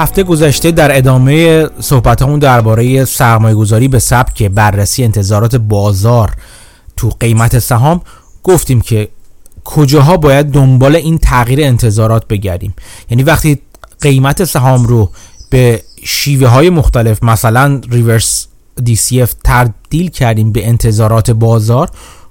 هفته گذشته در ادامه صحبتمون درباره سرمایه گذاری به سبک بررسی انتظارات بازار تو قیمت سهام گفتیم که کجاها باید دنبال این تغییر انتظارات بگردیم. یعنی وقتی قیمت سهام رو به شیوه های مختلف مثلا ریورس DCF تبدیل کردیم به انتظارات بازار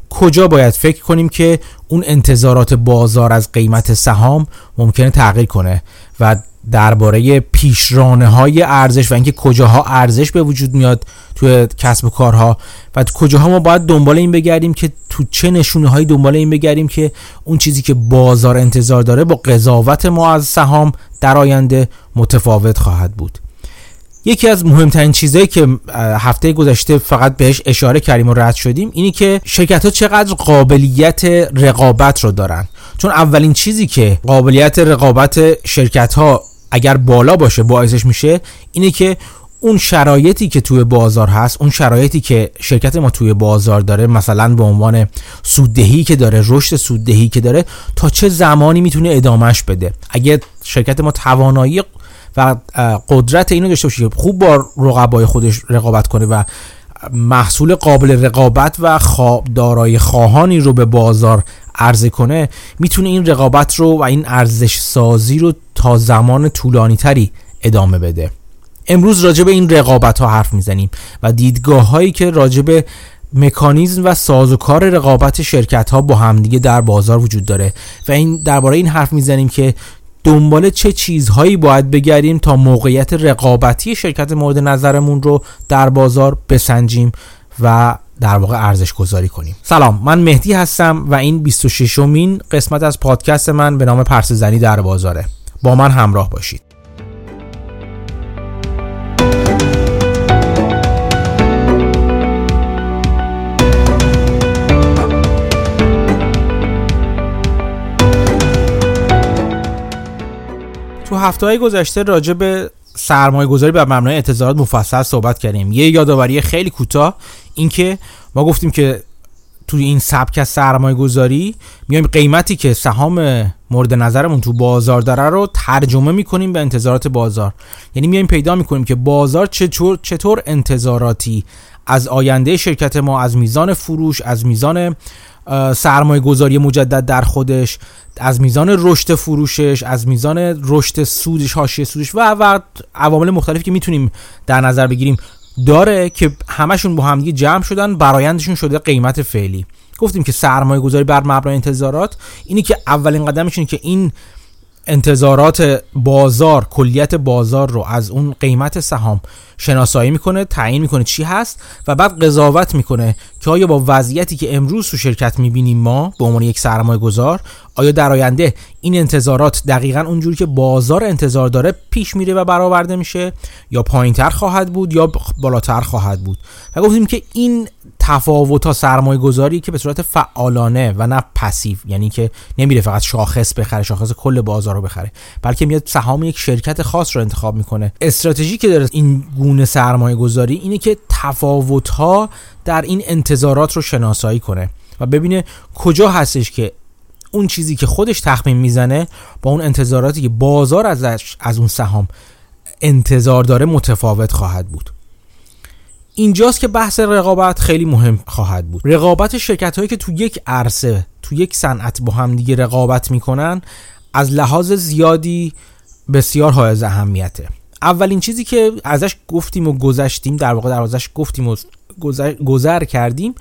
کجا باید فکر کنیم که اون انتظارات بازار از قیمت سهام ممکنه تغییر کنه؟ و درباره پیشرانه های ارزش و اینکه کجاها ارزش به وجود میاد توی کسب و کارها و کجاها ما باید دنبال این بگردیم که تو چه نشونه هایی دنبال این بگردیم که اون چیزی که بازار انتظار داره با قضاوت ما از سهام در آینده متفاوت خواهد بود. یکی از مهمترین چیزهایی که هفته گذشته فقط بهش اشاره کردیم و رد شدیم اینی که شرکت ها چقدر قابلیت رقابت رو دارن. چون اولین چیزی که قابلیت رقابت شرکت ها اگر بالا باشه باعثش میشه اینه که اون شرایطی که توی بازار هست اون شرایطی که شرکت ما توی بازار داره مثلا به عنوان سوددهی که داره رشد سوددهی که داره تا چه زمانی می‌تونه ادامهش بده؟ اگه شرکت ما توانایی و قدرت اینو داشته باشه خوب با رقبای خودش رقابت کنه و محصول قابل رقابت و دارای خواهانی رو به بازار عرضه کنه می‌تونه این رقابت رو و این ارزش سازی رو تا زمان طولانی تری ادامه بده. امروز راجع به این رقابت ها حرف می‌زنیم و دیدگاه هایی که راجع به مکانیزم و سازوکار رقابت شرکت ها با همدیگه در بازار وجود داره و این درباره این حرف می‌زنیم که دنبال چه چیزهایی باید بگردیم تا موقعیت رقابتی شرکت مورد نظرمون رو در بازار بسنجیم و در واقع ارزش گذاری کنیم. سلام من مهدی هستم و این 26 مین قسمت از پادکست من به نام پرس زنی در بازاره. با من همراه باشید. تو هفته های گذشته راجع به سرمایه گذاری بر مبنای انتظارات مفصل صحبت کردیم. یه یادآوری خیلی کوتاه اینکه ما گفتیم که توی این سبک از سرمایه گذاری میایم قیمتی که سهام مورد نظرمون تو بازار داره رو ترجمه می‌کنیم به انتظارات بازار. یعنی میایم پیدا می‌کنیم که بازار چطور چطور انتظاراتی از آینده شرکت ما از میزان فروش از میزان سرمایه گذاری مجدد در خودش از میزان رشد فروشش از میزان رشد سودش حاشیه سودش و و عوامل مختلفی که می‌تونیم در نظر بگیریم. داره که همشون با همدیگه جمع شدن برایندشون شده قیمت فعلی. گفتیم که سرمایه گذاری بر مبنای انتظارات اینی که اولین قدمش که این انتظارات بازار کلیت بازار رو از اون قیمت سهام شناسایی می‌کنه تعیین می‌کنه چی هست و بعد قضاوت می‌کنه که آیا با وضعیتی که امروز تو شرکت می‌بینیم ما به عنوان یک سرمایه گذار آیا در آینده این انتظارات دقیقا اونجوری که بازار انتظار داره پیش میره و برآورده میشه یا پایینتر خواهد بود یا بالاتر خواهد بود؟ و گفتیم که این تفاوت ها سرمایه گذاری که به صورت فعالانه و نه پسیو یعنی که نمیره فقط شاخص بخره شاخص کل بازار رو بخره بلکه میاد سهام یک شرکت خاص رو انتخاب می‌کنه. استراتژی که داره این گونه سرمایه گذاری اینه که تفاوت ها در این انتظارات رو شناسایی کنه و ببینه کجا هستش که اون چیزی که خودش تخمین می‌زنه با اون انتظاراتی که بازار ازش از اون سهام انتظار داره متفاوت خواهد بود. اینجاست که بحث رقابت خیلی مهم خواهد بود. رقابت شرکت هایی که تو یک عرصه تو یک صنعت با هم دیگه رقابت می‌کنن از لحاظ زیادی بسیار حائز اهمیته. اولین چیزی که ازش گفتیم و گذشتیم در واقع در ازش گفتیم و گذر, کردیم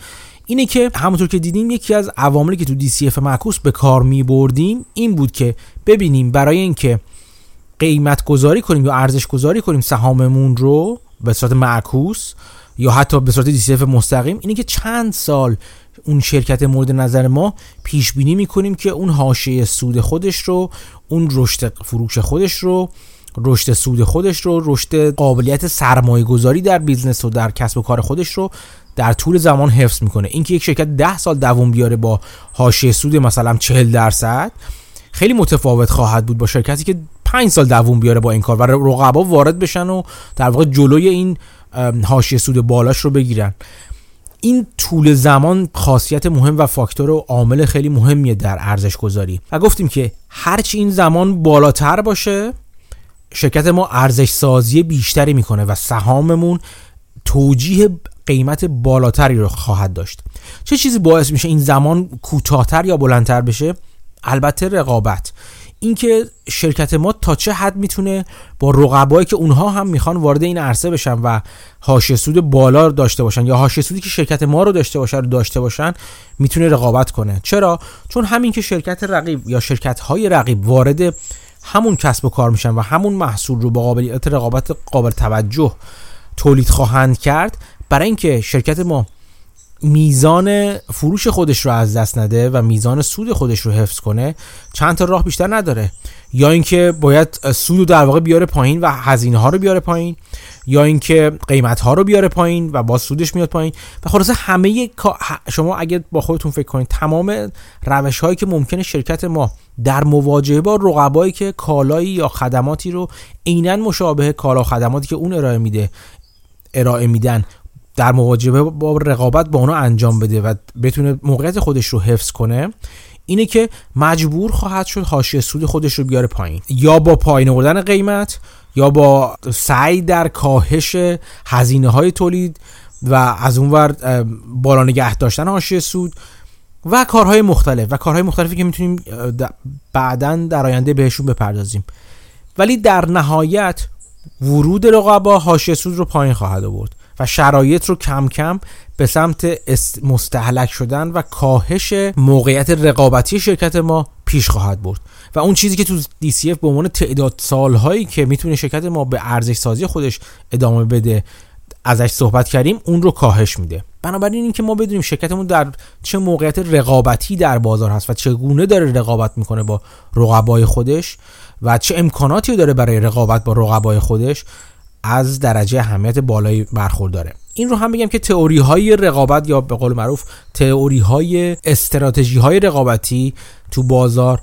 اینه که همونطور که دیدیم یکی از عواملی که تو DCF معکوس به کار می بردیم این بود که ببینیم برای اینکه قیمت گذاری کنیم یا ارزش گذاری کنیم سهاممون رو به صورت معکوس یا حتی به صورت DCF مستقیم اینه که چند سال اون شرکت مورد نظر ما پیش بینی می‌کنیم که اون حاشیه سود خودش رو اون رشد فروش خودش رو رشد سود خودش رو رشد قابلیت سرمایه گذاری در بیزنس و در کسب و کار خودش رو در طول زمان حفظ می‌کنه. اینکه یک شرکت ده سال دوام بیاره با حاشیه سود مثلا 40 درصد خیلی متفاوت خواهد بود با شرکتی که 5 سال دوام بیاره با این کار و رقبا وارد بشن و در واقع جلوی این حاشیه سود بالاش رو بگیرن. این طول زمان خاصیت مهم و فاکتور و عامل خیلی مهمیه در ارزش گذاری و گفتیم که هرچی این زمان بالاتر باشه شرکت ما ارزش سازی بیشتری می‌کنه و سهاممون توجیه قیمت بالاتری رو خواهد داشت. چه چیزی باعث میشه این زمان کوتاهتر یا بلندتر بشه؟ البته رقابت. اینکه شرکت ما تا چه حد می‌تونه با رقبایی که اونها هم می‌خوان وارد این عرصه بشن و حاشیه سود بالا داشته باشن یا حاشیه سودی که شرکت ما رو داشته باشه رو داشته باشن می‌تونه رقابت کنه. چرا؟ چون همین که شرکت رقیب یا شرکت های رقیب وارد همون کسب و کار میشن و همون محصول رو با قابلیت رقابت قابل توجه تولید خواهند کرد برای اینکه شرکت ما میزان فروش خودش رو از دست نده و میزان سود خودش رو حفظ کنه چند تا راه بیشتر نداره. یا اینکه باید سود رو در واقع بیاره پایین و هزینه ها رو بیاره پایین یا اینکه قیمت ها رو بیاره پایین و با سودش میاد پایین. و خلاصه همه شما اگه با خودتون فکر کنید تمام روش هایی که ممکنه شرکت ما در مواجهه با رقبایی که کالایی یا خدماتی رو عینا مشابه کالا و خدماتی که اون ارائه میده ارائه میدن در مواجهه با رقابت با اونا انجام بده و بتونه موقعیت خودش رو حفظ کنه اینه که مجبور خواهد شد حاشیه سود خودش رو بیاره پایین. یا با پایین آوردن قیمت یا با سعی در کاهش هزینه های تولید و از اونور بالا نگه داشتن حاشیه سود و کارهای مختلف. و کارهای مختلفی که می‌تونیم بعدا در آینده بهشون بپردازیم. ولی در نهایت ورود رقبا حاشیه سود رو پایین خواهد آورد. و شرایط رو کم کم به سمت مستحلک شدن و کاهش موقعیت رقابتی شرکت ما پیش خواهد برد. و اون چیزی که تو DCF به عنوان تعداد سالهایی که می‌تونه شرکت ما به ارزش سازی خودش ادامه بده ازش صحبت کردیم اون رو کاهش میده. بنابراین اینکه ما بدونیم شرکتمون در چه موقعیت رقابتی در بازار هست و چگونه داره رقابت می‌کنه با رقبای خودش و چه امکاناتی داره برای رقابت با رقبای خودش از درجه اهمیت بالایی برخورداره. این رو هم بگم که تئوری های رقابت یا به قول معروف تئوری های استراتژی های رقابتی تو بازار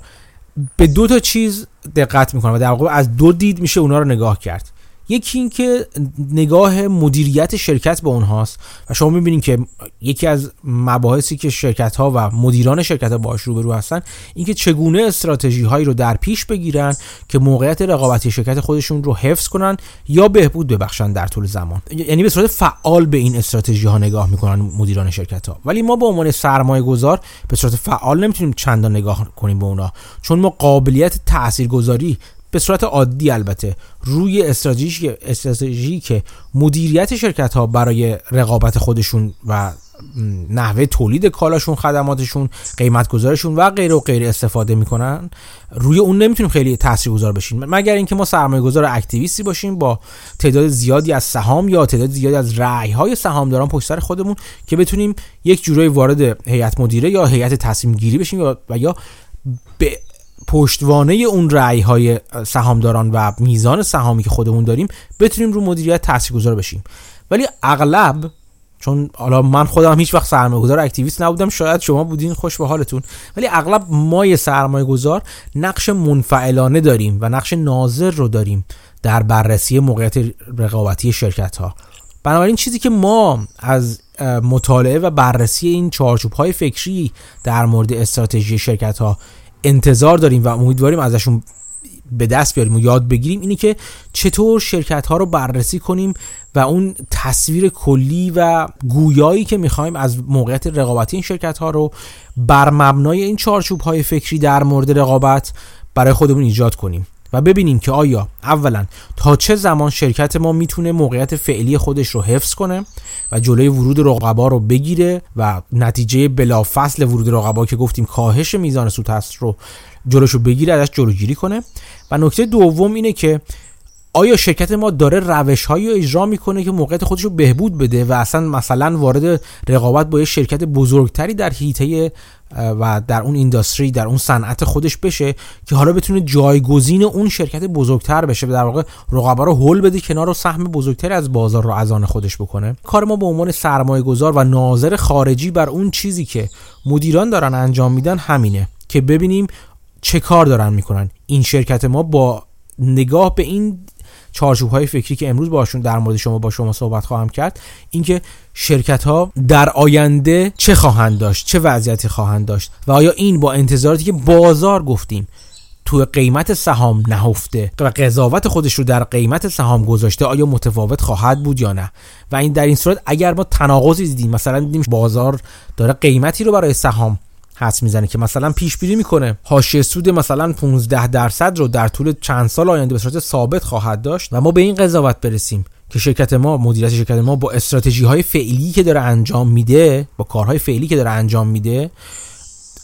به دو تا چیز دقت می‌کنه و در واقع از دو دید میشه اونا رو نگاه کرد. یکی این که نگاه مدیریت شرکت به اونهاست. و شما می‌بینید که یکی از مباحثی که شرکت ها و مدیران شرکت ها باش روبرو هستن اینکه چگونه استراتژی هایی رو در پیش بگیرن که موقعیت رقابتی شرکت خودشون رو حفظ کنن یا بهبود ببخشن در طول زمان. یعنی به صورت فعال به این استراتژی ها نگاه می‌کنن مدیران شرکت ها ولی ما به عنوان سرمایه گذار به صورت فعال نمی‌تونیم چندان نگاه کنیم به اونا. چون ما قابلیت تاثیرگذاری به صورت عادی البته. روی استراتژی که مدیریت شرکت ها برای رقابت خودشون و نحوه تولید کالاشون خدماتشون قیمت گذارشون و غیر و غیر استفاده می‌کنن روی اون نمی‌تونیم خیلی تاثیرگذار بشیم. مگر اینکه ما سرمایه گذار اکتیویستی باشیم با تعداد زیادی از سهام یا تعداد زیادی از رأی های سهامداران پشت سر خودمون که بتونیم یک جورایی وارد هیئت مدیره یا هیئت تصمیم گیری بشیم و یا به پشتوانه اون رأی های سهامداران و میزان سهامی که خودمون داریم بتونیم رو مدیریت تاثیرگذار بشیم. ولی اغلب چون حالا من خودم هیچ وقت سرمایه گذار اکتیویست نبودم شاید شما بودین خوش به حالتون. ولی اغلب ما سرمایه گذار نقش منفعلانه داریم و نقش ناظر رو داریم در بررسی موقعیت رقابتی شرکت ها بنابراین چیزی که ما از مطالعه و بررسی این چارچوب های فکری در مورد استراتژی شرکت ها انتظار داریم و امیدواریم ازشون به دست بیاریم و یاد بگیریم اینی که چطور شرکت ها رو بررسی کنیم و اون تصویر کلی و گویایی که می‌خوایم از موقعیت رقابتی این شرکت ها رو بر مبنای این چارچوب های فکری در مورد رقابت برای خودمون ایجاد کنیم. و ببینیم که آیا اولا تا چه زمان شرکت ما می‌تونه موقعیت فعلی خودش رو حفظ کنه و جلوی ورود رقبا رو بگیره و نتیجه بلافصل ورود رقبا که گفتیم کاهش میزان سود هست رو جلوش رو بگیره ازش جلوگیری کنه. و نکته دوم اینه که آیا شرکت ما داره روش هایی اجرا می‌کنه که موقعیت خودش رو بهبود بده و اصلا مثلا وارد رقابت با یه شرکت بزرگتری در هیته و در اون اینداستری در اون صنعت خودش بشه که حالا بتونه جایگزین اون شرکت بزرگتر بشه در واقع رقبا رو هول بده کنار و سهم بزرگتری از بازار رو از آن خودش بکنه؟ کار ما به عنوان سرمایه گذار و ناظر خارجی بر اون چیزی که مدیران دارن انجام میدن همینه که ببینیم چه کار دارن می‌کنن. این شرکت ما با نگاه به این چارچوب های فکری که امروز باشون در مورد شما با شما صحبت خواهم کرد اینکه شرکت ها در آینده چه خواهند داشت چه وضعیتی خواهند داشت و آیا این با انتظاراتی که بازار گفتیم تو قیمت سهام نهفته و قضاوت خودش رو در قیمت سهام گذاشته آیا متفاوت خواهد بود یا نه؟ و این در این صورت اگر ما تناقضی دیدیم مثلا دیدیم بازار داره قیمتی رو برای سهام حس می‌زنه که مثلا پیش بینی می‌کنه. حاشیه سود مثلا 15 درصد رو در طول چند سال آینده به صورت ثابت خواهد داشت و ما به این قضاوت برسیم که شرکت ما مدیریت شرکت ما با استراتژی های فعلی که داره انجام میده با کارهای فعلی که داره انجام میده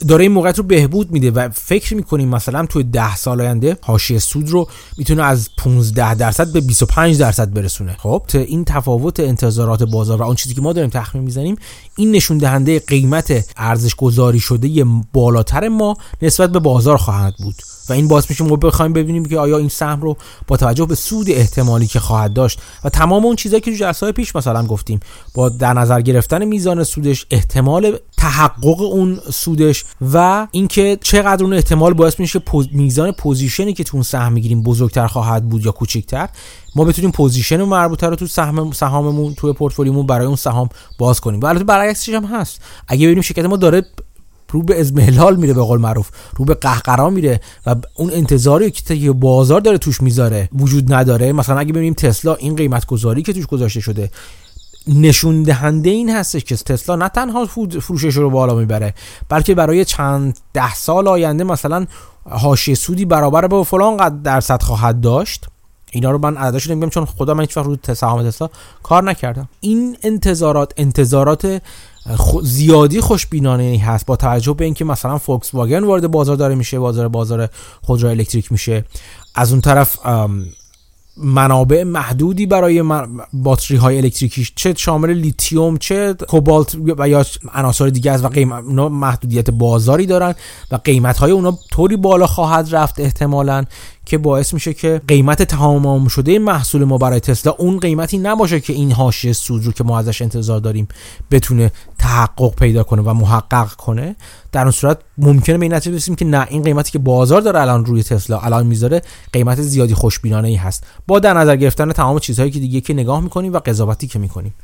داره این موقعیت رو بهبود میده و فکر می‌کنیم مثلا توی ده سال آینده حاشیه سود رو می‌تونه از 15 درصد به 25 درصد برسونه. خب این تفاوت انتظارات بازار و اون چیزی که ما داریم تخمین می‌زنیم این نشون دهنده قیمت ارزش گذاری شده بالاتر ما نسبت به بازار خواهد بود. و این باعث میشه ما بخوایم ببینیم که آیا این سهم رو با توجه به سود احتمالی که خواهد داشت و تمام اون چیزایی که تو جلسه پیش مثلا گفتیم با در نظر گرفتن میزان سودش احتمال تحقق اون سودش و اینکه چقدر اون احتمال باعث میشه میزان پوزیشنی که تو اون سهم می‌گیریم بزرگتر خواهد بود یا کوچکتر ما بتونیم پوزیشن مربوطه رو تو سهم سهاممون توی پورتفولیومون برای اون سهام باز کنیم. و البته برعکسش هم هست. اگه ببینیم شرکت ما داره رو به اضمحلال میره به قول معروف. رو به قهقرا میره و اون انتظاری که بازار داره توش می‌ذاره وجود نداره. مثلا اگه ببینیم تسلا این قیمت گذاری که توش گذاشته شده نشون دهنده این هستش که تسلا نه تنها فروشش رو بالا می‌بره بلکه برای چند ده سال آینده مثلا حاشیه سودی برابر با فلان قد درصد خواهد داشت. اینا رو من عددش نمیگم چون خدا من هیچ وقت رو سهام تسلا کار نکردم. این انتظارات انتظارات زیادی خوشبینانه هست با توجه به اینکه مثلا فوکس واگن وارد بازار داره میشه بازار بازار خودرو الکتریک میشه. از اون طرف منابع محدودی برای باتری های الکتریکی چه شامل لیتیوم چه کوبالت و یا عناصر دیگه است و قیمت محدودیت بازاری دارن و قیمت های اونا طوری بالا خواهد رفت احتمالا که باعث میشه که قیمت تمام شده محصول ما برای تسلا اون قیمتی نباشه که این حاشیه سود رو که ما ازش انتظار داریم بتونه تحقق پیدا کنه و محقق کنه. در اون صورت ممکنه به این نتیجه برسیم که نه این قیمتی که بازار داره الان روی تسلا الان می‌ذاره قیمت زیادی خوشبینانه ای هست. با در نظر گرفتن تمام چیزهایی که دیگه که نگاه می‌کنیم و قضاوتی که می‌کنیم.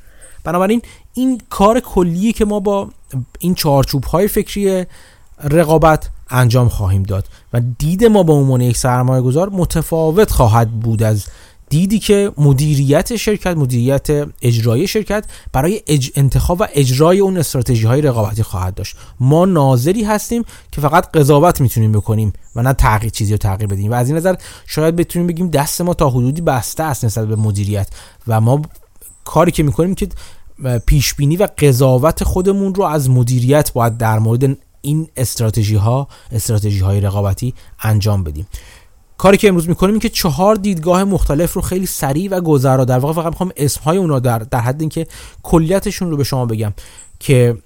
بنابراین این کار کلیه که ما با این چارچوب های فکری رقابت انجام خواهیم داد. و دید ما به عنوان یک سرمایه گذار متفاوت خواهد بود از دیدی که مدیریت شرکت مدیریت اجرایی شرکت برای انتخاب و اجرای اون استراتژی های رقابتی خواهد داشت. ما ناظری هستیم که فقط قضاوت می‌تونیم بکنیم و نه تغییر چیزی رو تغییر بدیم. و از این نظر شاید بتونیم بگیم دست ما تا حدودی بسته است نسبت به مدیریت. و ما کاری که می‌کنیم که پیش بینی و قضاوت خودمون رو از مدیریت باید در مورد این استراتژی ها استراتژی های رقابتی انجام بدیم. کاری که امروز می‌کنیم این که چهار دیدگاه مختلف رو خیلی سریع و گذرا در واقع فقط می‌خوام اسم های اونا در در حد اینکه کلیتشون رو به شما بگم که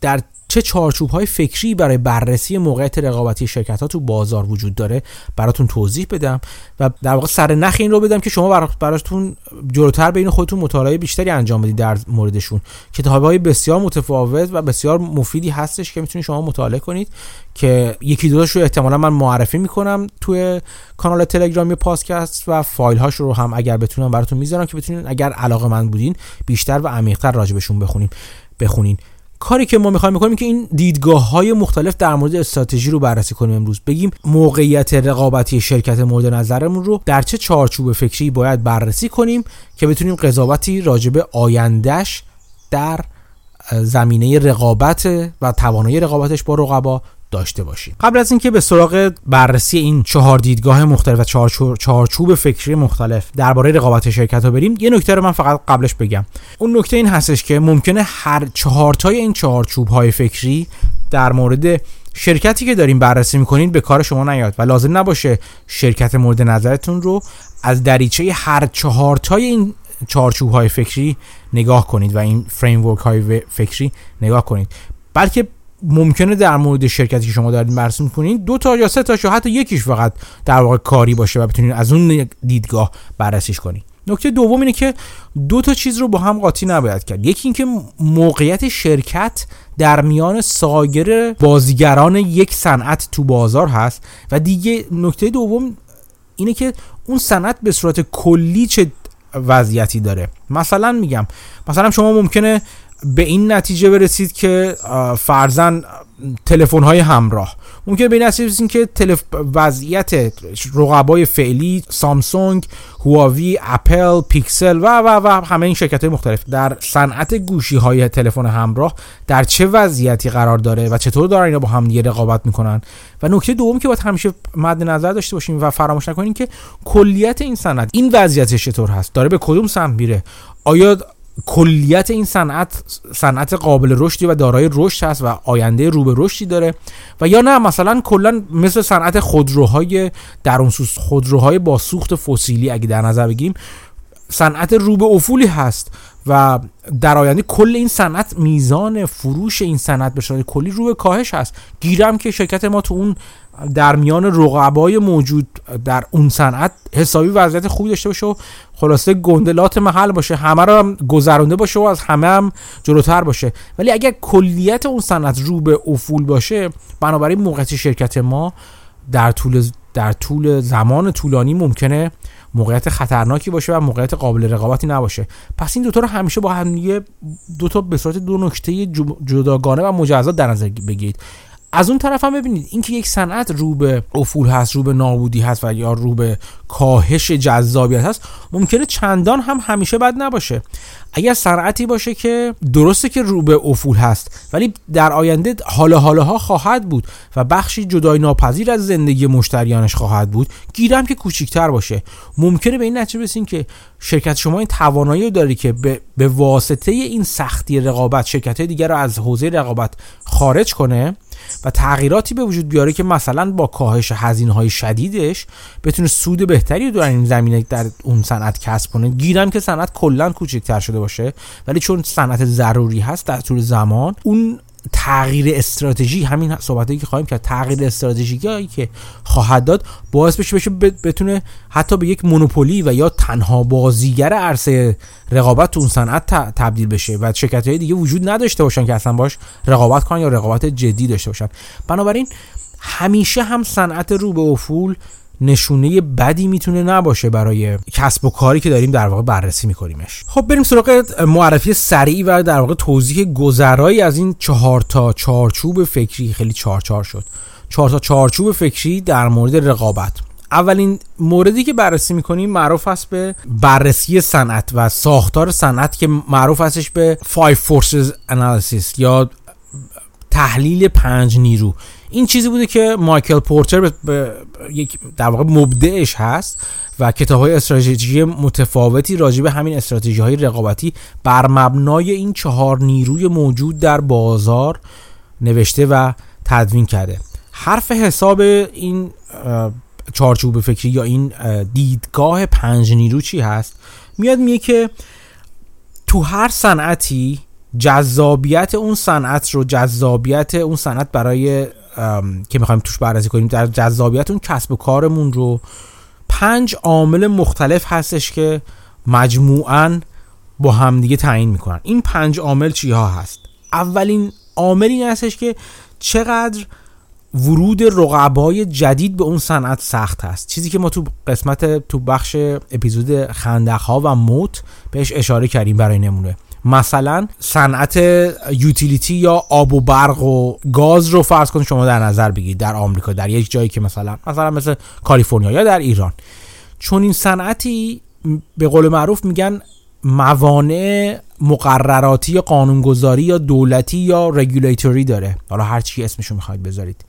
در چه چارچوب های فکری برای بررسی موقعیت رقابتی شرکت ها تو بازار وجود داره براتون توضیح بدم و در واقع سر نخ این رو بدم که شما براتون جلوتر بین خودتون مطالعه بیشتری انجام بدید در موردشون. کتاب های بسیار متفاوت و بسیار مفیدی هستش که می‌تونید شما مطالعه کنید که یکی دو رو احتمالا من معرفی می‌کنم توی کانال تلگرامی پادکست و فایل هاش رو هم اگر بتونم براتون می‌ذارم که بتونید اگر علاقه من بودین بیشتر و عمیقتر راجبشون بخونین بخونین. کاری که ما می‌خوایم بکنیم که این دیدگاه های مختلف در مورد استراتژی رو بررسی کنیم امروز. بگیم موقعیت رقابتی شرکت مورد نظرمون رو در چه چارچوب فکری باید بررسی کنیم که بتونیم قضاوتی راجب آیندهش در زمینه رقابت و توانایی رقابتش با رقبا داشته باشیم. قبل از اینکه به سراغ بررسی این چهار دیدگاه مختلف و چارچوب فکری مختلف درباره رقابت شرکت ها بریم یه نکته رو من فقط قبلش بگم. اون نکته این هستش که ممکنه هر چهارتای این چهارچوب های فکری در مورد شرکتی که داریم بررسی می‌کنین به کار شما نیاد و لازم نباشه شرکت مورد نظرتون رو از دریچه هر چهارتای این چارچوب های فکری نگاه کنید و این فریم های فکری نگاه کنید. بلکه ممکنه در مورد شرکتی که شما دارید بررسی می‌کنین دو تا یا سه تا یا حتی یکیش فقط در واقع کاری باشه و بتونید از اون دیدگاه بررسیش کنید نکته دوم اینه که دو تا چیز رو با هم قاطی نباید کرد. یکی اینکه موقعیت شرکت در میان سایر بازیگران یک صنعت تو بازار هست و دیگه نکته دوم اینه که اون صنعت به صورت کلی چه وضعیتی داره. مثلا میگم مثلا شما ممکنه به این نتیجه برسید که فرزن تلفن های همراه. ممکن به این نتیجه که تلف... وضعیت رقبای فعلی سامسونگ هواوی اپل پیکسل و و و همه این شرکت های مختلف در صنعت گوشی های تلفن همراه در چه وضعیتی قرار داره و چطور دارن اینا با هم دیگه رقابت می‌کنن؟ و نکته دوم که باید همیشه مد نظر داشته باشیم و فراموش نکنیم که کلیت این صنعت این وضعیتش چطور هست؟ داره به کدوم سمت میره؟ آیا کلیت این صنعت صنعت قابل رشدی و دارای رشد هست و آینده رو به رشدی داره. و یا نه مثلا کلا مثل صنعت خودروهای درونسوز خودروهای با سوخت فسیلی اگه در نظر بگیریم صنعت رو به افولی هست و در آینده کل این صنعت میزان فروش این صنعت به کلی رو به کاهش هست. گیرم که شرکت ما تو اون در میان رقبای موجود در اون صنعت حسابی وضعیت خوبی داشته باشه و خلاصه گندلات محل باشه. همه رو هم گذرونده باشه و از همه هم جلوتر باشه. ولی اگر کلیت اون صنعت رو به افول باشه بنابراین موقعیت شرکت ما در طول در طول زمان طولانی ممکنه موقعیت خطرناکی باشه و موقعیت قابل رقابتی نباشه. پس این دوتا رو همیشه با هم دیگه دوتا به صورت دو نکته جداگانه و مجزا در نظر بگیرید. از اون طرف هم ببینید اینکه یک صنعت رو به افول هست رو به نابودی هست و یا رو به کاهش جذابیت هست ممکنه چندان هم همیشه بد نباشه. اگر صنعتی باشه که درسته که رو به افول هست ولی در آینده حالا حالا ها خواهد بود و بخشی جدای ناپذیر از زندگی مشتریانش خواهد بود گیرم که کوچیکتر باشه. ممکنه به این نتیجه برسیم که شرکت شما این توانایی داری که به, به واسطه این سختی رقابت شرکت دیگر رو از حوزه رقابت خارج کنه. و تغییراتی به وجود بیاره که مثلا با کاهش هزینه های شدیدش بتونه سود بهتری در این زمینه در اون صنعت کسب کنه. گیرم که صنعت کلا کوچکتر شده باشه ولی چون صنعت ضروری هست در طول زمان اون تغییر استراتژی همین صحبتی که خواهیم کرد. تغییر استراتژیکی که خواهد داد باعث بشه بشه بتونه حتی به یک مونوپولی و یا تنها بازیگر عرصه رقابت اون صنعت تبدیل بشه و شرکت های دیگه وجود نداشته باشن که اصلا باش رقابت کنن یا رقابت جدی داشته باشن. بنابراین همیشه هم صنعت رو به افول نشونه بدی می‌تونه نباشه برای کسب و کاری که داریم در واقع بررسی میکنیمش. خب بریم سراغ معرفی سریع و در واقع توضیح گذرایی از این چهار تا چارچوب فکری خیلی چارچار شد. چهار تا چارچوب فکری در مورد رقابت. اولین موردی که بررسی می‌کنیم معروف است به بررسی صنعت و ساختار صنعت که معروف هستش به Five Forces Analysis یا تحلیل پنج نیرو. این چیزی بوده که مایکل پورتر یک در واقع مبدعش هست و کتاب های استراتژی متفاوتی راجع به همین استراتژی های رقابتی بر مبنای این چهار نیروی موجود در بازار نوشته و تدوین کرده. حرف حساب این چارچوب فکری یا این دیدگاه پنج نیرو چی هست؟ میاد میگه که تو هر صنعتی جذابیت اون صنعت رو جذابیت اون صنعت برای که می‌خوایم توش بررسی کنیم در جذابیت اون کسب و کارمون رو پنج عامل مختلف هستش که مجموعا با همدیگه تعیین می‌کنن. این پنج عامل چی ها هست؟ اولین عامل این هستش که چقدر ورود رقبای جدید به اون صنعت سخت هست. چیزی که ما تو قسمت تو بخش اپیزود خندق ها و موت بهش اشاره کردیم برای نمونه. مثلا صنعت یوتیلیتی یا آب و برق و گاز رو فرض کن شما در نظر بگیرید در آمریکا در یک جایی که مثلا مثلا مثل کالیفرنیا یا در ایران. چون این صنعتی به قول معروف میگن موانع مقرراتی یا قانونگذاری یا دولتی یا رگولیتوری داره. حالا هر چی اسمشو می‌خواید بذارید.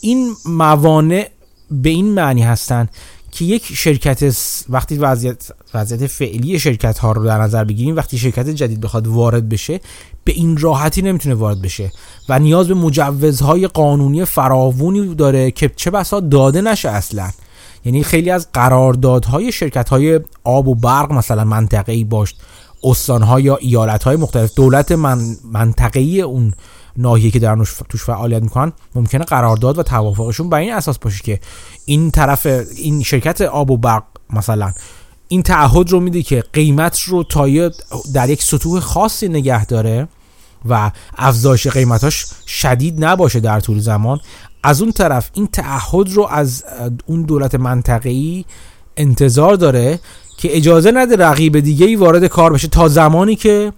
این موانع به این معنی هستن که یک شرکت وقتی وضعیت وضعیت فعلی شرکت ها رو در نظر بگیریم وقتی شرکت جدید بخواد وارد بشه به این راحتی نمی‌تونه وارد بشه و نیاز به مجوزهای قانونی فراوونی داره که چه بسا داده نشه اصلا. یعنی خیلی از قراردادهای شرکت های آب و برق مثلا منطقه‌ای باش استانها یا ایالت های مختلف دولت من منطقه‌ای اون ناحیه که در توش فعالیت می‌کنن ممکنه قرارداد و توافقشون بر این اساس باشه که این طرف این شرکت آب و برق مثلا این تعهد رو میده که قیمت رو تا در یک سطوح خاصی نگه داره و افزایش قیمتاش شدید نباشه در طول زمان. از اون طرف این تعهد رو از اون دولت منطقه‌ای انتظار داره که اجازه نده رقیب دیگه ای وارد کار بشه تا زمانی که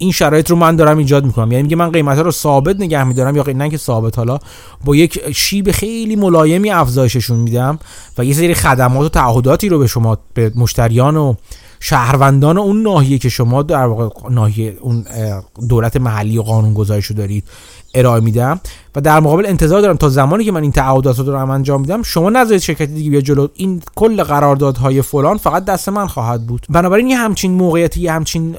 این شرایط رو من دارم ایجاد می‌کنم. یعنی میگه من قیمت ها رو ثابت نگه میدارم یا نه که ثابت. حالا با یک شیب خیلی ملایمی افزایششون میدم و یه سری خدمات و تعهداتی رو به شما به مشتریان و شهروندان اون ناحیه که شما در واقع ناحیه اون دولت محلی و قانون گذاریشو دارید ارائه میدم و در مقابل انتظار دارم تا زمانی که من این تعهدات رو دارم انجام میدم شما نذارید شرکت دیگه بیا جلو. این کل قراردادهای فلان فقط دست من خواهد بود. بنابراین یه همچین موقعیتی یه همچین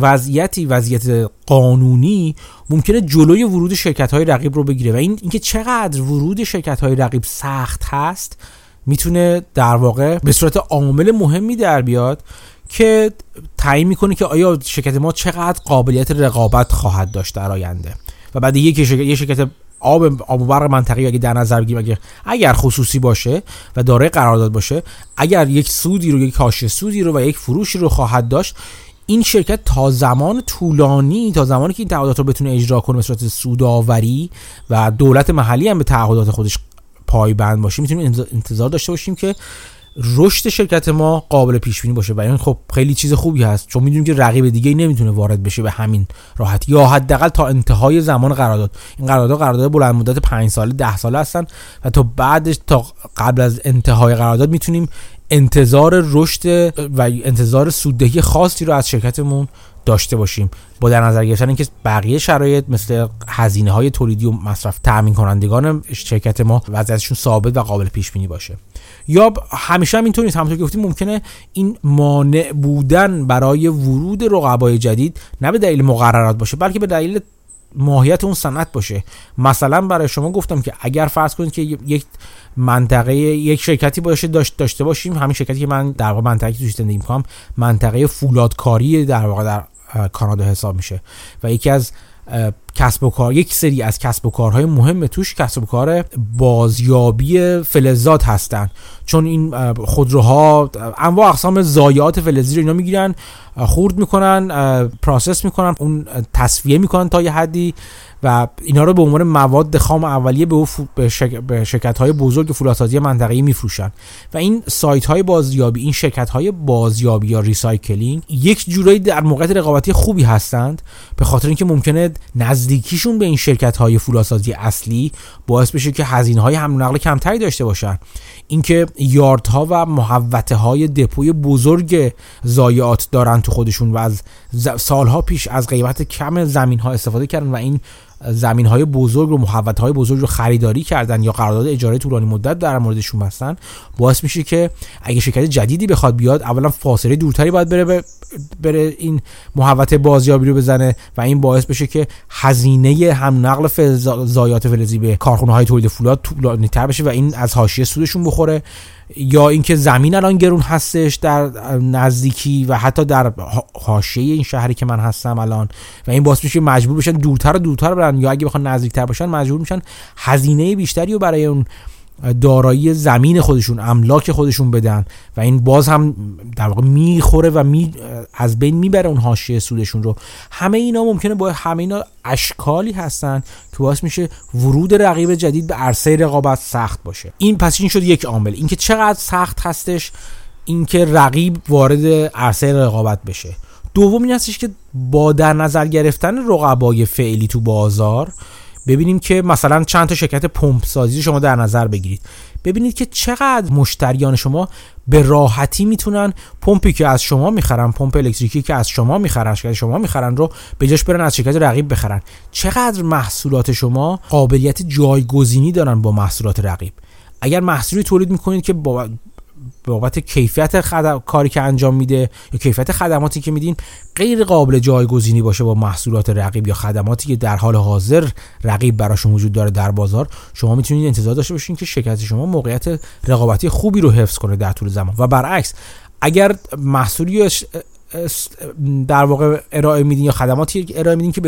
وضعیتی وضعیت قانونی ممکنه جلوی ورود شرکت های رقیب رو بگیره و این اینکه چقدر ورود شرکت های رقیب سخت هست می‌تونه در واقع به صورت عامل مهمی در بیاد که تعیین می‌کنه که آیا شرکت ما چقدر قابلیت رقابت خواهد داشت در آینده. و بعد یک شرکت یه شرکت آب آب و برق منطقی اگه در نظر بگیریم اگه اگر خصوصی باشه و دارای قرارداد باشه اگر یک سودی رو یک کاش سودی رو و یک فروشی رو خواهد داشت این شرکت تا زمان طولانی تا زمانی که این تعهدات رو بتونه اجرا کنه به صورت سودآوری و دولت محلی هم به تعهدات خودش پایبند باشه می‌تونیم انتظار داشته باشیم که رشد شرکت ما قابل پیش بینی باشه و این خب خیلی چیز خوبی هست. چون می‌دونیم که رقیب دیگه نمی‌تونه وارد بشه به همین راحتی. یا حداقل تا انتهای زمان قرارداد. این قرارداد قرارداد بلند مدت 5 ساله 10 ساله هستن و تا بعدش تا قبل از انتهای قرارداد می‌تونیم انتظار رشد و انتظار سوددهی خاصی رو از شرکتمون داشته باشیم. با در نظر گرفتن اینکه بقیه شرایط مثل هزینه های تولیدی و مصرف تامین کنندگان شرکت ما وضعیتشون ثابت و قابل پیش بینی باشه. یا همیشه هم اینطور نیست. همونطور که گفتیم ممکنه این مانع بودن برای ورود رقبای جدید نه به دلیل مقررات باشه بلکه به دلیل ماهیت اون صنعت باشه. مثلا برای شما گفتم که اگر فرض کنید که یک منطقه یک شرکتی باشه داشت داشته باشیم همین شرکتی که من در واقع منطقه توش زندگی می‌کنم منطقه فولادکاری در واقع در کانادا حساب میشه. و یکی از کسب و کار یک سری از کسب و کارهای مهم توش کسب و کار بازیابی فلزات هستن. چون این خودروها انواع اقسام ضایعات فلزی رو اینا می‌گیرن خورد می‌کنن process می‌کنن اون تصفیه می‌کنن تا یه حدی. و اینا رو به عنوان مواد خام اولیه به, به, شرکت های بزرگ فولادسازی منطقه‌ای میفروشن. و این سایت های بازیابی این شرکت های بازیابی یا recycling یک جورایی در موقعیت رقابتی خوبی هستند به خاطر اینکه ممکنه نزدیکیشون به این شرکت های فولادسازی اصلی باعث بشه که هزینه های حمل نقل کمتری داشته باشن. اینکه yard ها و محوطه های دپوی بزرگ ضایعات دارن تو خودشون و از سالها پیش از قیمت کم زمین ها استفاده کردن و این زمین های بزرگ و محوطه های بزرگ رو خریداری کردن یا قرارداد اجاره طولانی مدت در موردشون بستن باعث میشه که اگه شرکت جدیدی بخواد بیاد اولا فاصله دورتری باید بره بره این محوطه بازیابی رو بزنه و این باعث بشه که هزینه هم نقل ضایعات فلزی به کارخونه های تولید فولاد طولانی تر بشه و این از حاشیه سودشون بخوره. یا اینکه زمین الان گرون هستش در نزدیکی و حتی در حاشیه این شهری که من هستم الان و این باعث میشه مجبور بشن دورتر و دورتر برن یا اگه بخوان نزدیکتر باشن مجبور میشن هزینه بیشتری رو برای اون دارایی زمین خودشون املاک خودشون بدن و این باز هم در واقع می‌خوره و می از بین می‌بره اون حاشیه سودشون رو. همه اینا ممکنه با همه اینا اشکالی هستن که باعث میشه ورود رقیب جدید به عرصه رقابت سخت باشه. این پس این شد یک عامل. اینکه چقدر سخت هستش اینکه رقیب وارد عرصه رقابت بشه. دوم هستش که با در نظر گرفتن رقبای فعلی تو بازار ببینیم که مثلا چند تا شرکت پمپ سازی شما در نظر بگیرید. ببینید که چقدر مشتریان شما به راحتی می‌تونن پمپی که از شما می‌خرن پمپ الکتریکی که از شما می‌خرن شرکت شما می‌خرن رو به جاش برن از شرکت رقیب بخرن. چقدر محصولات شما قابلیت جایگزینی دارن با محصولات رقیب؟ اگر محصولی تولید می‌کنید که با بابت کیفیت خدم... کاری که انجام میده یا کیفیت خدماتی که میدین غیر قابل جایگزینی باشه با محصولات رقیب یا خدماتی که در حال حاضر رقیب براشون وجود داره در بازار. شما می‌تونید انتظار داشته باشین که شرکت شما موقعیت رقابتی خوبی رو حفظ کنه در طول زمان. و برعکس اگر محصولی در واقع ارائه میدین یا خدماتی ارائه میدین که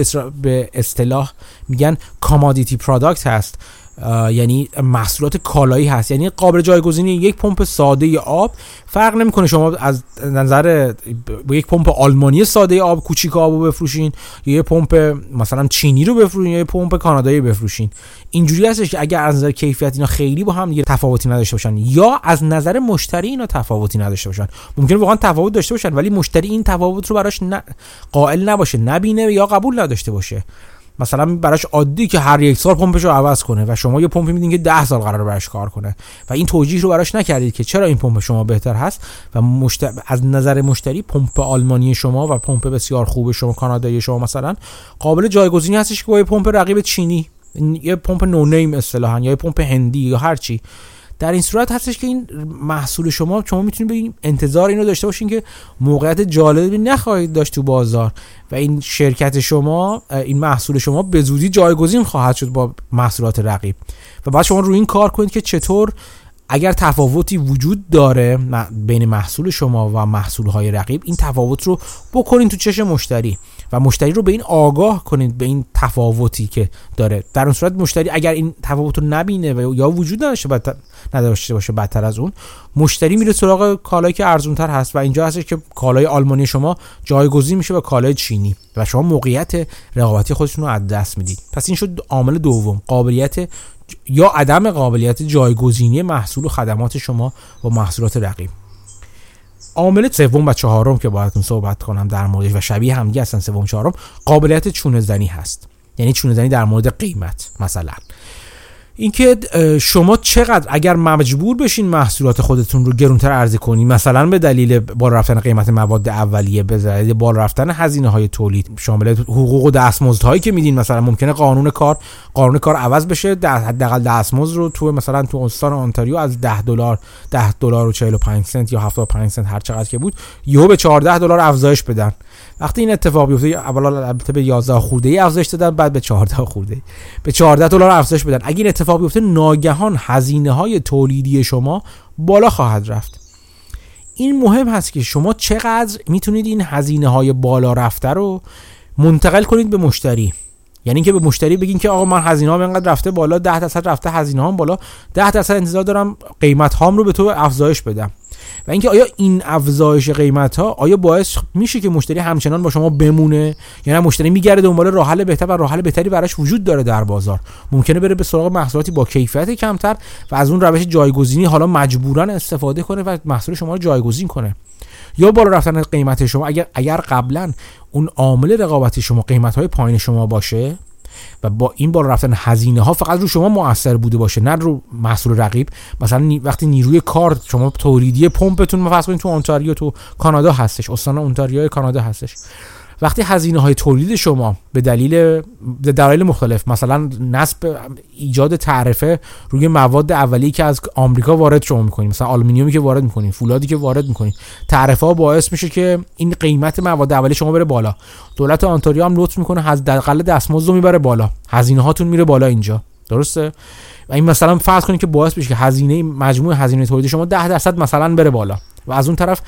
به اصطلاح میگن commodity product هست یعنی محصولات کالایی هست. یعنی قابل جایگزینی یک پمپ ساده آب. فرق نمی‌کنه شما از نظر با یک پمپ آلمانی ساده آب کوچیک آب بفروشین یا یک پمپ مثلا چینی رو بفروشین یا یک پمپ کانادایی بفروشین. اینجوری هستش که اگر از نظر کیفیت اینا خیلی با هم تفاوتی نداشته باشن یا از نظر مشتری اینا تفاوتی نداشته باشن. ممکن واقعا تفاوت داشته باشن ولی مشتری این تفاوت رو براش قائل نباشه نبینه یا قبول نداشته باشه. مثلا براش عادی که هر یک سال پمپش رو عوض کنه و شما یه پمپی میدین که 10 سال قرار براش کار کنه. و این توجیه رو براش نکردید که چرا این پمپ شما بهتر هست و از نظر مشتری پمپ آلمانی شما و پمپ بسیار خوب شما کانادایی شما مثلا قابل جایگزینی هستش که با یه پمپ رقیب چینی یه پمپ نو نیم اصطلاحا یا یه پمپ هندی یا هر چی. در این صورت هستش که این محصول شما شما می‌تونید بگید انتظار اینو داشته باشین که موقعیت جالبی نخواهید داشت تو بازار و این شرکت شما این محصول شما به زودی جایگزین خواهد شد با محصولات رقیب. و بعد شما روی این کار کنید که چطور اگر تفاوتی وجود داره بین محصول شما و محصول های رقیب این تفاوت رو بکنین تو چش مشتری. و مشتری رو به این آگاه کنید به این تفاوتی که داره. در اون صورت مشتری اگر این تفاوت رو نبینه و یا وجود نداشته نداشته باشه بدتر از اون مشتری میره سراغ کالایی که ارزونتر هست و اینجا هستش که کالای آلمانی شما جایگزین میشه به کالای چینی و شما موقعیت رقابتی خودتون رو از دست می‌دید. پس این شد عامل دوم قابلیت یا عدم قابلیت جایگزینی محصول و خدمات شما با محصولات رقیب. عامل سوم و چهارم که باید صحبت کنم در موردش و شبیه هم هستن سوم چهارم قابلیت چونه زنی هست. یعنی چونه زنی در مورد قیمت مثلا. اینکه شما چقدر اگر مجبور بشین محصولات خودتون رو گرونتر عرضه کنید مثلا به دلیل بالا رفتن قیمت مواد اولیه به دلیل بالا رفتن هزینه های تولید شامل حقوق و دستمزدهایی که میدین مثلا ممکنه قانون کار قانون کار عوض بشه حداقل دستمزد رو تو مثلا تو استان آنتاریو از 10 دلار 10 دلار و 45 سنت یا 75 سنت هر چقدر که بود یهو به 14 دلار افزایش بدن. وقتی این اتفاق بیفته اولا البته به 11 خورده ای افزایش دادن بعد به 14 خورده به 14 دلار افزایش بدن. اگه این اتفاق بیفته ناگهان هزینه های تولیدی شما بالا خواهد رفت. این مهم هست که شما چقدر می‌تونید این هزینه های بالا رفته رو منتقل کنید به مشتری. یعنی اینکه به مشتری بگین که آقا من هزینه هم اینقدر رفته بالا 10 درصد رفته هزینه هم بالا 10 درصد انتظار دارم قیمت هام رو به تو افزایش بدم. و اینکه آیا این افزایش قیمت ها آیا باعث میشه که مشتری همچنان با شما بمونه؟ یا نه مشتری میگرده دنبال راه حل بهتر و راه حل بهتری براش وجود داره در بازار. ممکنه بره به سراغ محصولاتی با کیفیت کمتر و از اون روش جایگزینی حالا مجبورا استفاده کنه و محصول شما رو جایگزین کنه. یا بالا رفتن قیمت شما اگر اگر قبلا اون عامل رقابتی شما قیمت های پایین شما باشه و با این بالا رفتن هزینه ها فقط رو شما موثر بوده باشه نه رو محصول رقیب. مثلا وقتی نیروی کار شما تولیدی پمپتون کنید تو اونتاریو تو کانادا هستش استان اونتاریو کانادا هستش. وقتی هزینه های تولید شما به دلیل دلایل مختلف مثلا نصب ایجاد تعرفه روی مواد اولیه که از آمریکا وارد شما می‌کنید مثلا آلومینیومی که وارد می‌کنید فولادی که وارد می‌کنید تعرفه ها باعث میشه که این قیمت مواد اولیه شما بره بالا. دولت اونتاریو هم لطف می‌کنه حداقل دستمزد رو می‌بره بالا. هزینه هاتون میره بالا اینجا. درسته؟ و این مثلا فرض کنید که باعث بشه که هزینه مجموع هزینه تولید شما 10 درصد مثلا بره بالا. و از اون طرف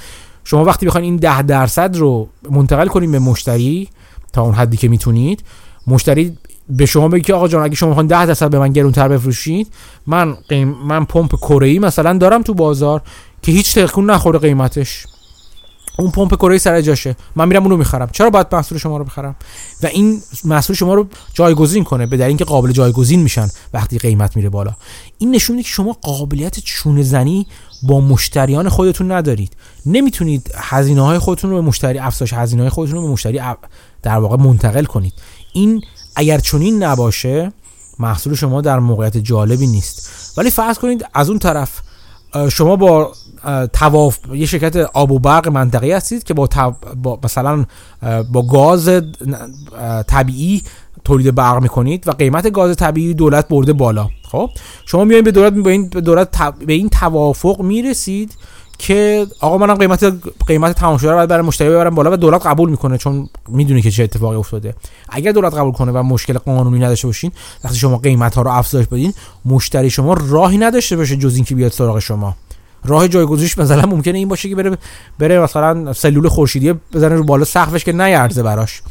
شما وقتی بخواید این ده درصد رو منتقل کنید به مشتری تا اون حدی که می‌تونید. مشتری به شما بگه که آقا جان اگه شما می‌خواین 10 درصد به من گرونتر بفروشید من قیم من پمپ کره مثلا دارم تو بازار که هیچ تکون نخوره قیمتش. اون پمپ کره سر جاشه. من میرم اونو می‌خرم. چرا باید محصول شما رو بخرم؟ و این محصول شما رو جایگزین کنه به دلیل اینکه قابل جایگزین میشن وقتی قیمت میره بالا. این نشون میده که شما قابلیت چونه زنی با مشتریان خودتون ندارید. نمی‌تونید هزینه های خودتون رو به مشتری افزایش هزینه های خودتون رو به مشتری در واقع منتقل کنید. این اگر چنین نباشه محصول شما در موقعیت جالبی نیست. ولی فرض کنید از اون طرف شما با تواف یه شرکت آب و برق منطقی هستید که با, با مثلا با گاز طبیعی تولید برق می‌کنید و قیمت گاز طبیعی دولت برده بالا. خب؟ شما میایین به دولت به این دولت به این توافق می‌رسید که آقا منم قیمت قیمت تمام شده رو برای مشتری ببرم بالا و دولت قبول می‌کنه چون می‌دونی که چه اتفاقی افتاده. اگر دولت قبول کنه و مشکل قانونی نداشته باشین وقتی شما قیمت ها رو افزایش بدین مشتری شما راهی نداشته باشه جز اینکه بیاد سراغ شما. راه جایگزینش مثلا ممکنه این باشه که بره بره مثلا سلول خورشیدی بزنه رو بالا سقفش که نیارزه براش.